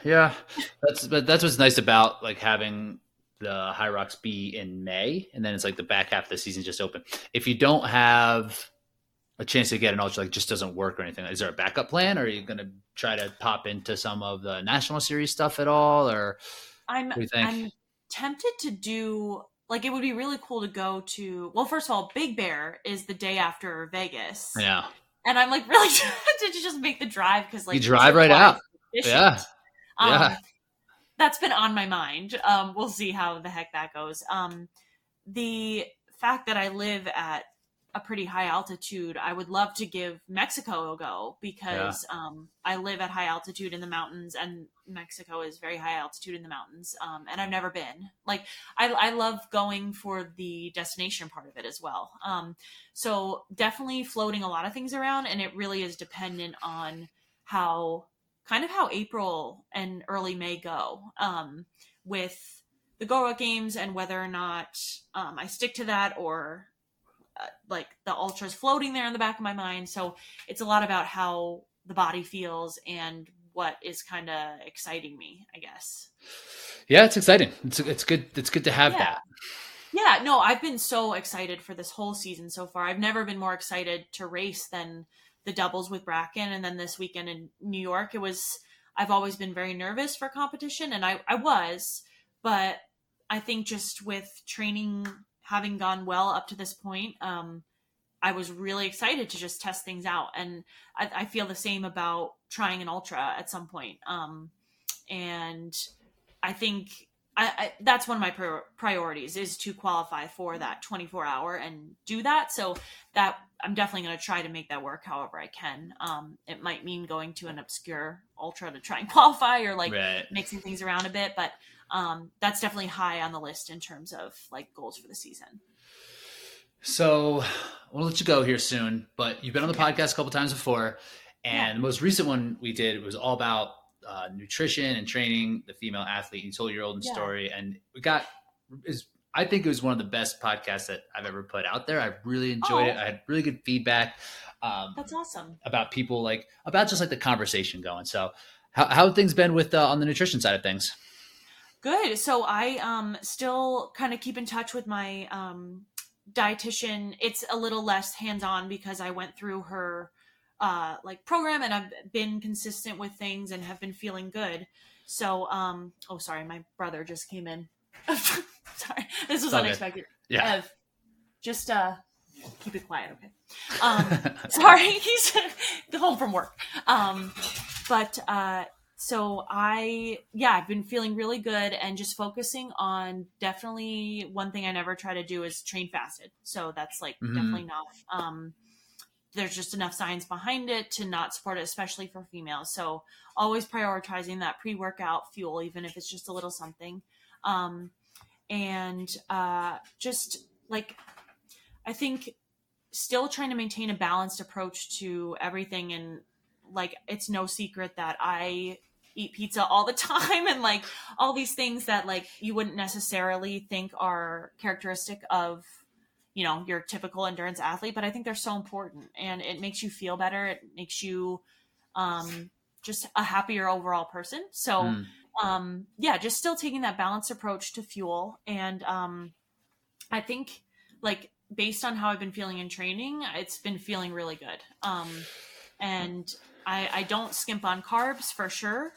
yeah. That's but that's what's nice about like having the Hyrox be in May, and then it's like the back half of the season just open. If you don't have a chance to get an ultra, like just doesn't work or anything, is there a backup plan? Or are you going to try to pop into some of the national series stuff at all? Or I'm I'm tempted to do like it would be really cool to go to. Well, first of all, Big Bear is the day after Vegas. Yeah. And I'm like really tempted to just make the drive because like you drive right out. Efficient. Yeah. Um, Yeah. That's been on my mind. Um, we'll see how the heck that goes. Um, the fact that I live at a pretty high altitude, I would love to give Mexico a go because um, I live at high altitude in the mountains, and Mexico is very high altitude in the mountains. Um, and I've never been. Like, I, I love going for the destination part of it as well. Um, so definitely floating a lot of things around, and it really is dependent on how kind of how April and early May go um, with the GoRuck games and whether or not um, I stick to that or uh, like the ultras floating there in the back of my mind. So it's a lot about how the body feels and what is kind of exciting me, I guess. Yeah, it's exciting. It's it's good. It's good to have Yeah. that. Yeah, no, I've been so excited for this whole season so far. I've never been more excited to race than the doubles with Bracken and then this weekend in New York. It was I've always been very nervous for competition and I, I was, but I think just with training having gone well up to this point, um, I was really excited to just test things out. And I, I feel the same about trying an ultra at some point. Um, and I think I, I, that's one of my pri- priorities is to qualify for that 24 hour and do that. So that I'm definitely going to try to make that work however I can. Um, it might mean going to an obscure ultra to try and qualify or like right. mixing things around a bit, but um, that's definitely high on the list in terms of like goals for the season. So we'll let you go here soon, but you've been on the podcast a couple times before, and Yeah. the most recent one we did was all about uh, nutrition and training the female athlete. You told your own Yeah. story, and we got is I think it was one of the best podcasts that I've ever put out there. I really enjoyed Oh. it. I had really good feedback um, That's awesome. about people like about just like the conversation going. So how how have things been with uh, on the nutrition side of things? Good. So I um still kind of keep in touch with my um dietitian. It's a little less hands-on because I went through her uh like program and I've been consistent with things and have been feeling good. So um oh sorry, my brother just came in. sorry. This was It's all good. unexpected. Yeah. Ev, just uh keep it quiet, okay? Um sorry he's home from work um but uh so i yeah i've been feeling really good and just focusing on definitely one thing i never try to do is train fasted. So that's like Mhm. definitely not um there's just enough science behind it to not support it especially for females. So always prioritizing that pre-workout fuel even if it's just a little something. Um and uh just like i think still trying to maintain a balanced approach to everything and like it's no secret that i eat pizza all the time and like all these things that like you wouldn't necessarily think are characteristic of you know your typical endurance athlete but i think they're so important and it makes you feel better. It makes you um just a happier overall person. So Mm. um yeah just still taking that balanced approach to fuel and um i think like based on how i've been feeling in training it's been feeling really good. Um and i i don't skimp on carbs for sure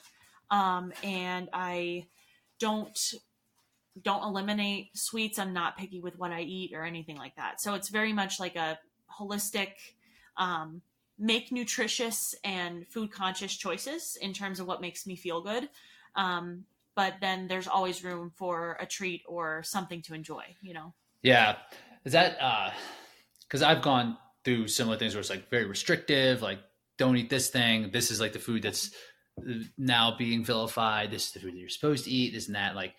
um and i don't don't eliminate sweets. I'm not picky with what i eat or anything like that. So it's very much like a holistic um make nutritious and food conscious choices in terms of what makes me feel good. Um, but then there's always room for a treat or something to enjoy you know? Yeah. Is that uh because I've gone through similar things where it's like very restrictive, like don't eat this thing. This is like the food that's now being vilified. This is the food that you're supposed to eat, this and that. Like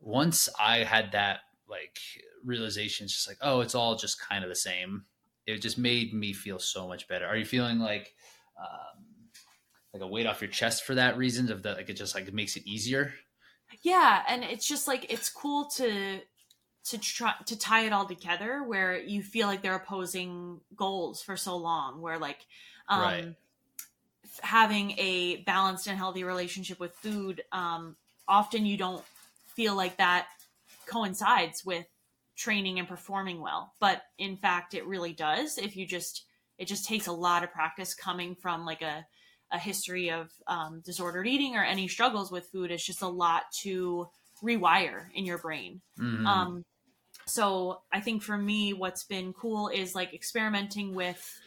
once I had that like realization, it's just like, oh, it's all just kind of the same. It just made me feel so much better. Are you feeling like um like a weight off your chest for that reason of that like it just like it makes it easier? yeah and it's just like it's cool to to try to tie it all together where you feel like they're opposing goals for so long where like um Right. having a balanced and healthy relationship with food um often you don't feel like that coincides with training and performing well. But in fact, it really does. If you just, it just takes a lot of practice coming from like a, a history of um, disordered eating or any struggles with food. It's just a lot to rewire in your brain. Mhm. Um, so I think for me, what's been cool is like experimenting with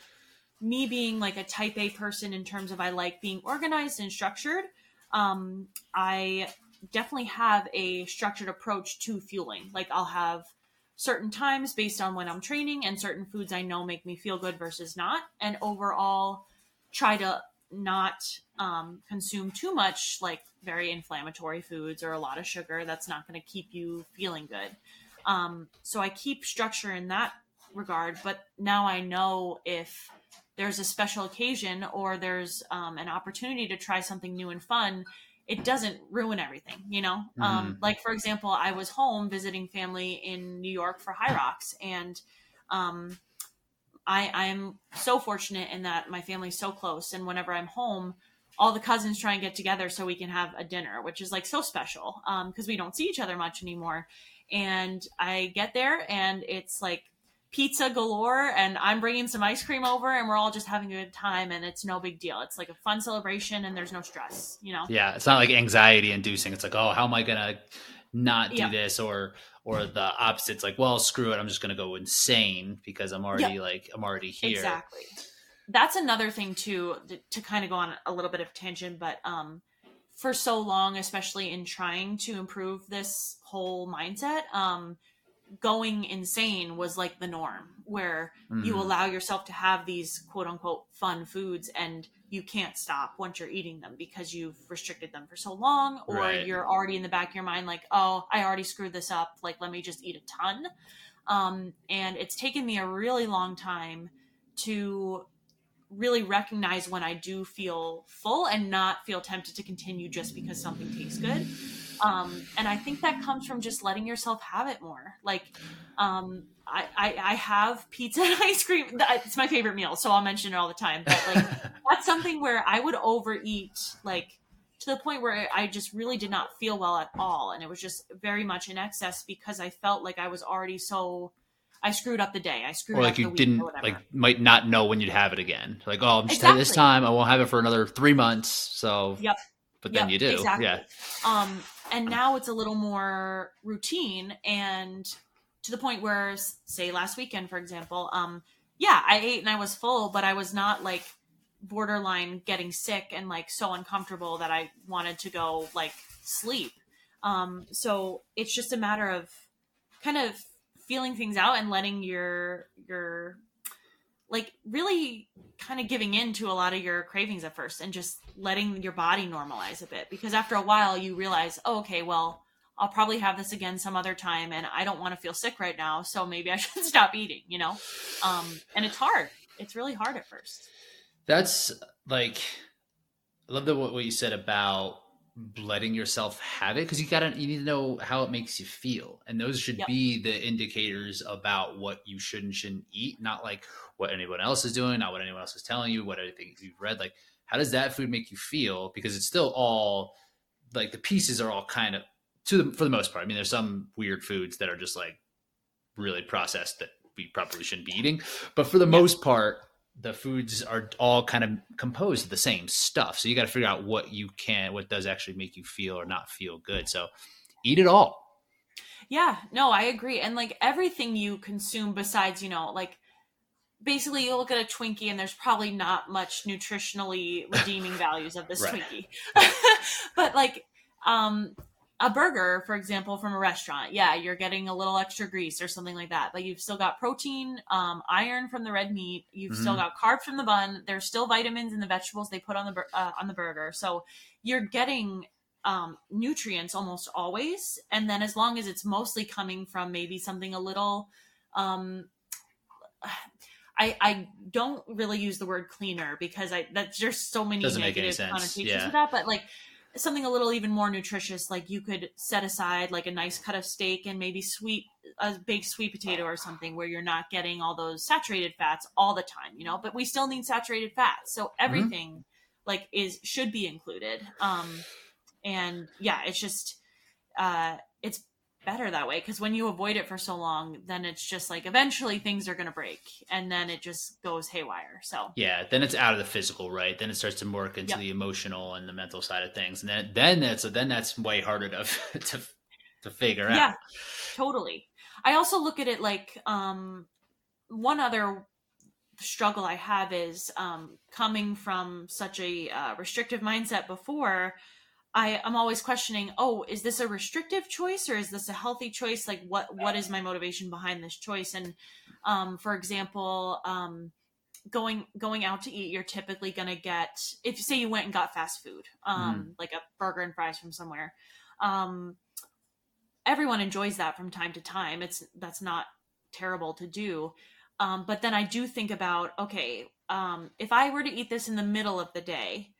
me being like a type A person in terms of I like being organized and structured. Um, I definitely have a structured approach to fueling. Like I'll have certain times based on when I'm training and certain foods I know make me feel good versus not. And overall, try to not um, consume too much like very inflammatory foods or a lot of sugar. That's not going to keep you feeling good. Um, so I keep structure in that regard, but now I know if there's a special occasion or there's um, an opportunity to try something new and fun, it doesn't ruin everything, you know? Um, like, for example, I was home visiting family in New York for Hyrox, and um, I, I'm so fortunate in that my family's so close, and whenever I'm home, all the cousins try and get together so we can have a dinner, which is like so special because we don't see each other much anymore. And I get there, and it's like pizza galore, and I'm bringing some ice cream over, and we're all just having a good time, and it's no big deal. It's like a fun celebration, and there's no stress, you know? Yeah, it's not like anxiety inducing. It's like, oh, how am I gonna not do Yeah. this? Or or the opposite. It's like, well, screw it. I'm just gonna go insane because I'm already like I'm already here. Exactly. That's another thing too th- to kind of go on a little bit of tangent, but um, for so long, especially in trying to improve this whole mindset, um, going insane was like the norm, where you Mhm. allow yourself to have these quote unquote fun foods and you can't stop once you're eating them because you've restricted them for so long, or Right. you're already in the back of your mind like, oh, I already screwed this up. Like, let me just eat a ton. Um, and it's taken me a really long time to really recognize when I do feel full and not feel tempted to continue just because something tastes good. Um, and I think that comes from just letting yourself have it more. Like, um, I, I, I have pizza and ice cream. It's my favorite meal, so I'll mention it all the time. But like, that's something where I would overeat, like to the point where I just really did not feel well at all, and it was just very much in excess because I felt like I was already so. I screwed up the day. I screwed or up like the you didn't like might not know when you'd have it again. Like, oh, I'm just had this time. I won't have it for another three months. So, Yep. But then Yep, you do. exactly. Yeah. Um, and now it's a little more routine and to the point where, say, last weekend, for example, um, yeah, I ate and I was full, but I was not like borderline getting sick and like so uncomfortable that I wanted to go like sleep. Um, so it's just a matter of kind of feeling things out and letting your your like really kind of giving in to a lot of your cravings at first and just letting your body normalize a bit because after a while you realize oh, okay well i'll probably have this again some other time and i don't want to feel sick right now so maybe i should stop eating you know? Um and it's hard. It's really hard at first. That's like, I love the what, what you said about letting yourself have it because you gotta you need to know how it makes you feel, and those should Yep. be the indicators about what you should and shouldn't eat, not like what anyone else is doing, not what anyone else is telling you, what anything you've read. Like, how does that food make you feel? Because it's still all like the pieces are all kind of to the for the most part. I mean, there's some weird foods that are just like really processed that we probably shouldn't be eating, but for the Yeah. most part, the foods are all kind of composed of the same stuff. So you got to figure out what you can, what does actually make you feel or not feel good. So eat it all. Yeah, no, I agree. And like everything you consume besides, you know, like basically you look at a Twinkie and there's probably not much nutritionally redeeming values of this Right. Twinkie. but like um a burger, for example, from a restaurant, yeah, you're getting a little extra grease or something like that, but you've still got protein, um, iron from the red meat. You've still Mhm. got carbs from the bun. There's still vitamins in the vegetables they put on the uh, on the burger. So you're getting um, nutrients almost always, and then as long as it's mostly coming from maybe something a little. Um, I, I don't really use the word cleaner because I that's there's so many Doesn't negative connotations yeah. with that, but like something a little even more nutritious like you could set aside like a nice cut of steak and maybe sweet a baked sweet potato or something where you're not getting all those saturated fats all the time you know? But we still need saturated fats so everything like is should be included. Um and yeah it's just uh it's better that way because when you avoid it for so long then it's just like eventually things are going to break and then it just goes haywire so. Yeah then it's out of the physical right? Then it starts to work into yep. the emotional and the mental side of things and then then that's then that's way harder to to, to figure out. yeah totally. I also look at it like um one other struggle i have is um coming from such a uh, restrictive mindset before I I'm always questioning, oh, is this a restrictive choice or is this a healthy choice? Like what what is my motivation behind this choice? And um, for example, um, going going out to eat, you're typically gonna get if you say you went and got fast food, um, mm. like a burger and fries from somewhere. Um, everyone enjoys that from time to time. It's that's not terrible to do. Um, but then I do think about okay, um, if I were to eat this in the middle of the day,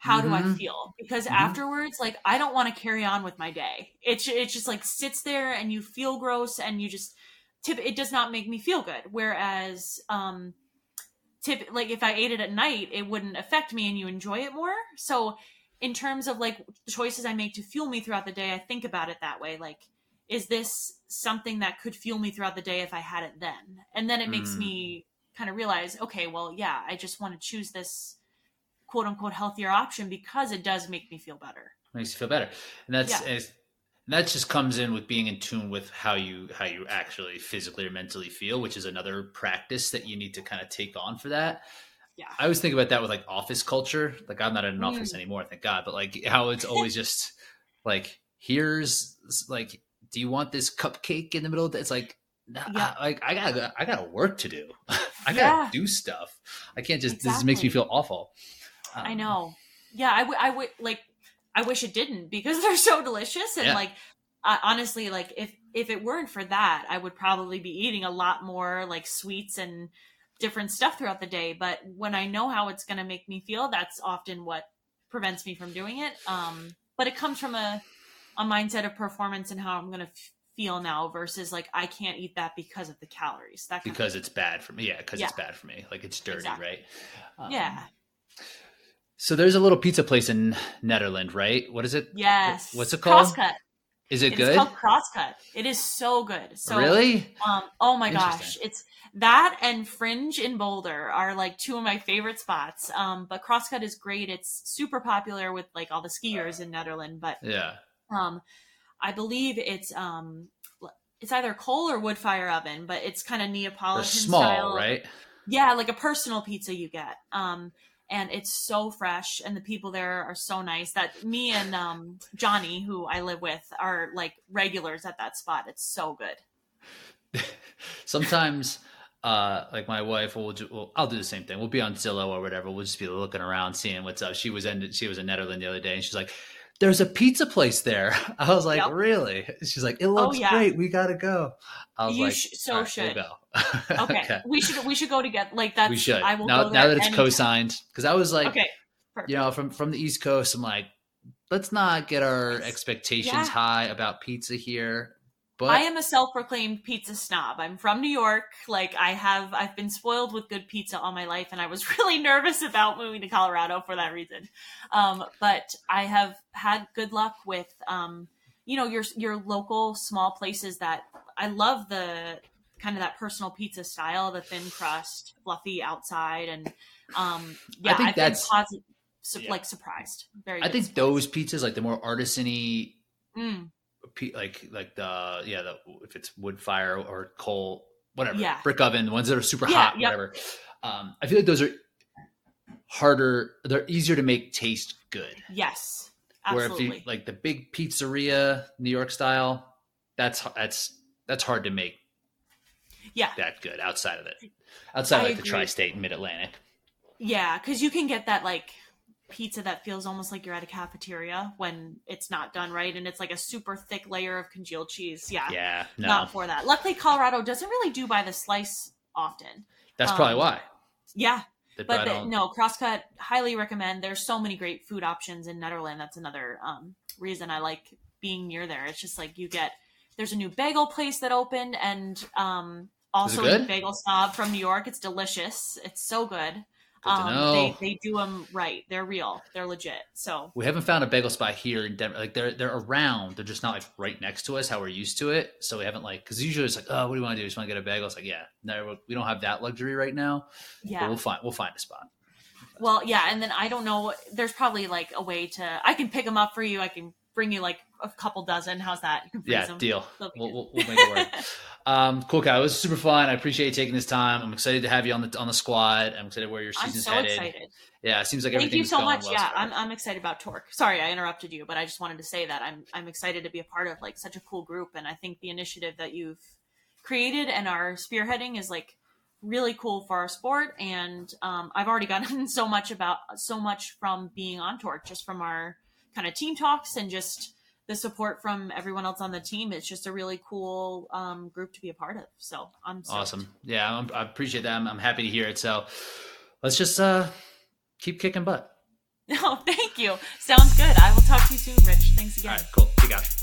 how mm-hmm. do I mm-hmm. feel? Because mm-hmm. afterwards, like I don't want to carry on with my day. It's it just like sits there and you feel gross and you just tip. It does not make me feel good. Whereas, um, tip like if I ate it at night, it wouldn't affect me and you enjoy it more. So, in terms of like choices I make to fuel me throughout the day, I think about it that way. Like, is this something that could fuel me throughout the day if I had it then? And then it makes mm. me kind of realize, okay, well, yeah, I just want to choose this quote unquote healthier option because it does make me feel better. Makes you feel better, and that's yeah. and that just comes in with being in tune with how you how you actually physically or mentally feel, which is another practice that you need to kind of take on for that. Yeah. I always think about that with like office culture. Like I'm not in an mm. office anymore, thank God. But like how it's always just like here's like, do you want this cupcake in the middle? It's like yeah. I, like I got I got work to do. I got to yeah. do stuff. I can't just exactly. this makes me feel awful. Um, I know. Yeah, I would. I would like. I wish it didn't because they're so delicious and yeah. like uh, honestly, like if if it weren't for that, I would probably be eating a lot more like sweets and different stuff throughout the day. But when I know how it's going to make me feel, that's often what prevents me from doing it. Um, but it comes from a a mindset of performance and how I'm going to f- feel now versus like I can't eat that because of the calories. That because it's bad for me. Yeah, because yeah. it's bad for me. Like it's dirty, exactly. right? Um, yeah. So there's a little pizza place in Nederland, right? What is it? Yes. What's it called? Crosscut. Is it it's good? It's called Crosscut. It is so good. So really? Um, oh my gosh, it's that and Fringe in Boulder are like two of my favorite spots. Um, but Crosscut is great. It's super popular with like all the skiers in Nederland. But yeah, um, I believe it's um, it's either coal or wood fire oven, but it's kind of Neapolitan They're small, style. right? Yeah, like a personal pizza you get. Um, and it's so fresh and the people there are so nice that me and um, johnny who i live with are like regulars at that spot it's so good sometimes uh, like my wife will, well, I'll do the same thing. We'll be on Zillow or whatever. We'll just be looking around, seeing what's up. She was in, she was in Nederland the other day, and she's like, "There's a pizza place there." I was like, yep. "Really?" She's like, "It oh, looks oh, yeah. great. We gotta go." I was you like, sh- "So right, should we'll go." okay. okay. we should we should go together. Like that. We should. I will now, now that it's anytime. co-signed, because I was like, okay, Perfect. you know, from from the East Coast, I'm like, let's not get our expectations yeah. high about pizza here. But I am a self-proclaimed pizza snob. I'm from New York. Like I have I've been spoiled with good pizza all my life and I was really nervous about moving to Colorado for that reason. Um, but I have had good luck with um, you know, your your local small places that I love the kind of that personal pizza style, the thin crust, fluffy outside and um yeah, I think I've that's been positive, yeah. like surprised. Very I think surprised. those pizzas like the more artisany mm like like the yeah the if it's wood fire or coal whatever yeah. brick oven the ones that are super yeah, hot yep. whatever um i feel like those are harder they're easier to make taste good yes absolutely. where if you like the big pizzeria new york style that's that's that's hard to make yeah that good outside of it outside I like agree. the tri-state mid-atlantic yeah because you can get that like pizza that feels almost like you're at a cafeteria when it's not done right and it's like a super thick layer of congealed cheese. Yeah. Yeah. No. Not for that. Luckily Colorado doesn't really do by the slice often. That's um, probably why. Yeah. but the, no, crosscut highly recommend. There's so many great food options in Nederland. That's another um, reason I like being near there. It's just like you get there's a new bagel place that opened and um, also a bagel snob from New York. It's delicious. It's so good. Um, they they do them right. They're real. They're legit. So we haven't found a bagel spot here in Denver. Like they're they're around. They're just not like right next to us. How we're used to it. So we haven't like because usually it's like oh what do you want to do? You just want to get a bagel? It's like yeah, no, we don't have that luxury right now. Yeah, but we'll find we'll find a spot. Well, yeah, and then I don't know. There's probably like a way to. I can pick them up for you. I can bring you like a couple dozen. How's that? yeah, them. deal. We'll, we'll, we'll, make it work. um, cool, guy. It was super fun. I appreciate you taking this time. I'm excited to have you on the on the squad. I'm excited where your season's I'm so headed. Excited. Yeah, it seems like everything. Thank you so much. Well yeah, I'm, I'm excited about TORC. Sorry, I interrupted you, but I just wanted to say that I'm I'm excited to be a part of like such a cool group, and I think the initiative that you've created and are spearheading is like really cool for our sport and um, i've already gotten so much about so much from being on TORC just from our kind of team talks and just the support from everyone else on the team. It's just a really cool um, group to be a part of. So i'm stoked. awesome. Yeah I'm, i appreciate that. I'm, I'm, happy to hear it. So let's just uh, keep kicking butt. No thank you. Sounds good. I will talk to you soon rich. Thanks again. Cool. Take care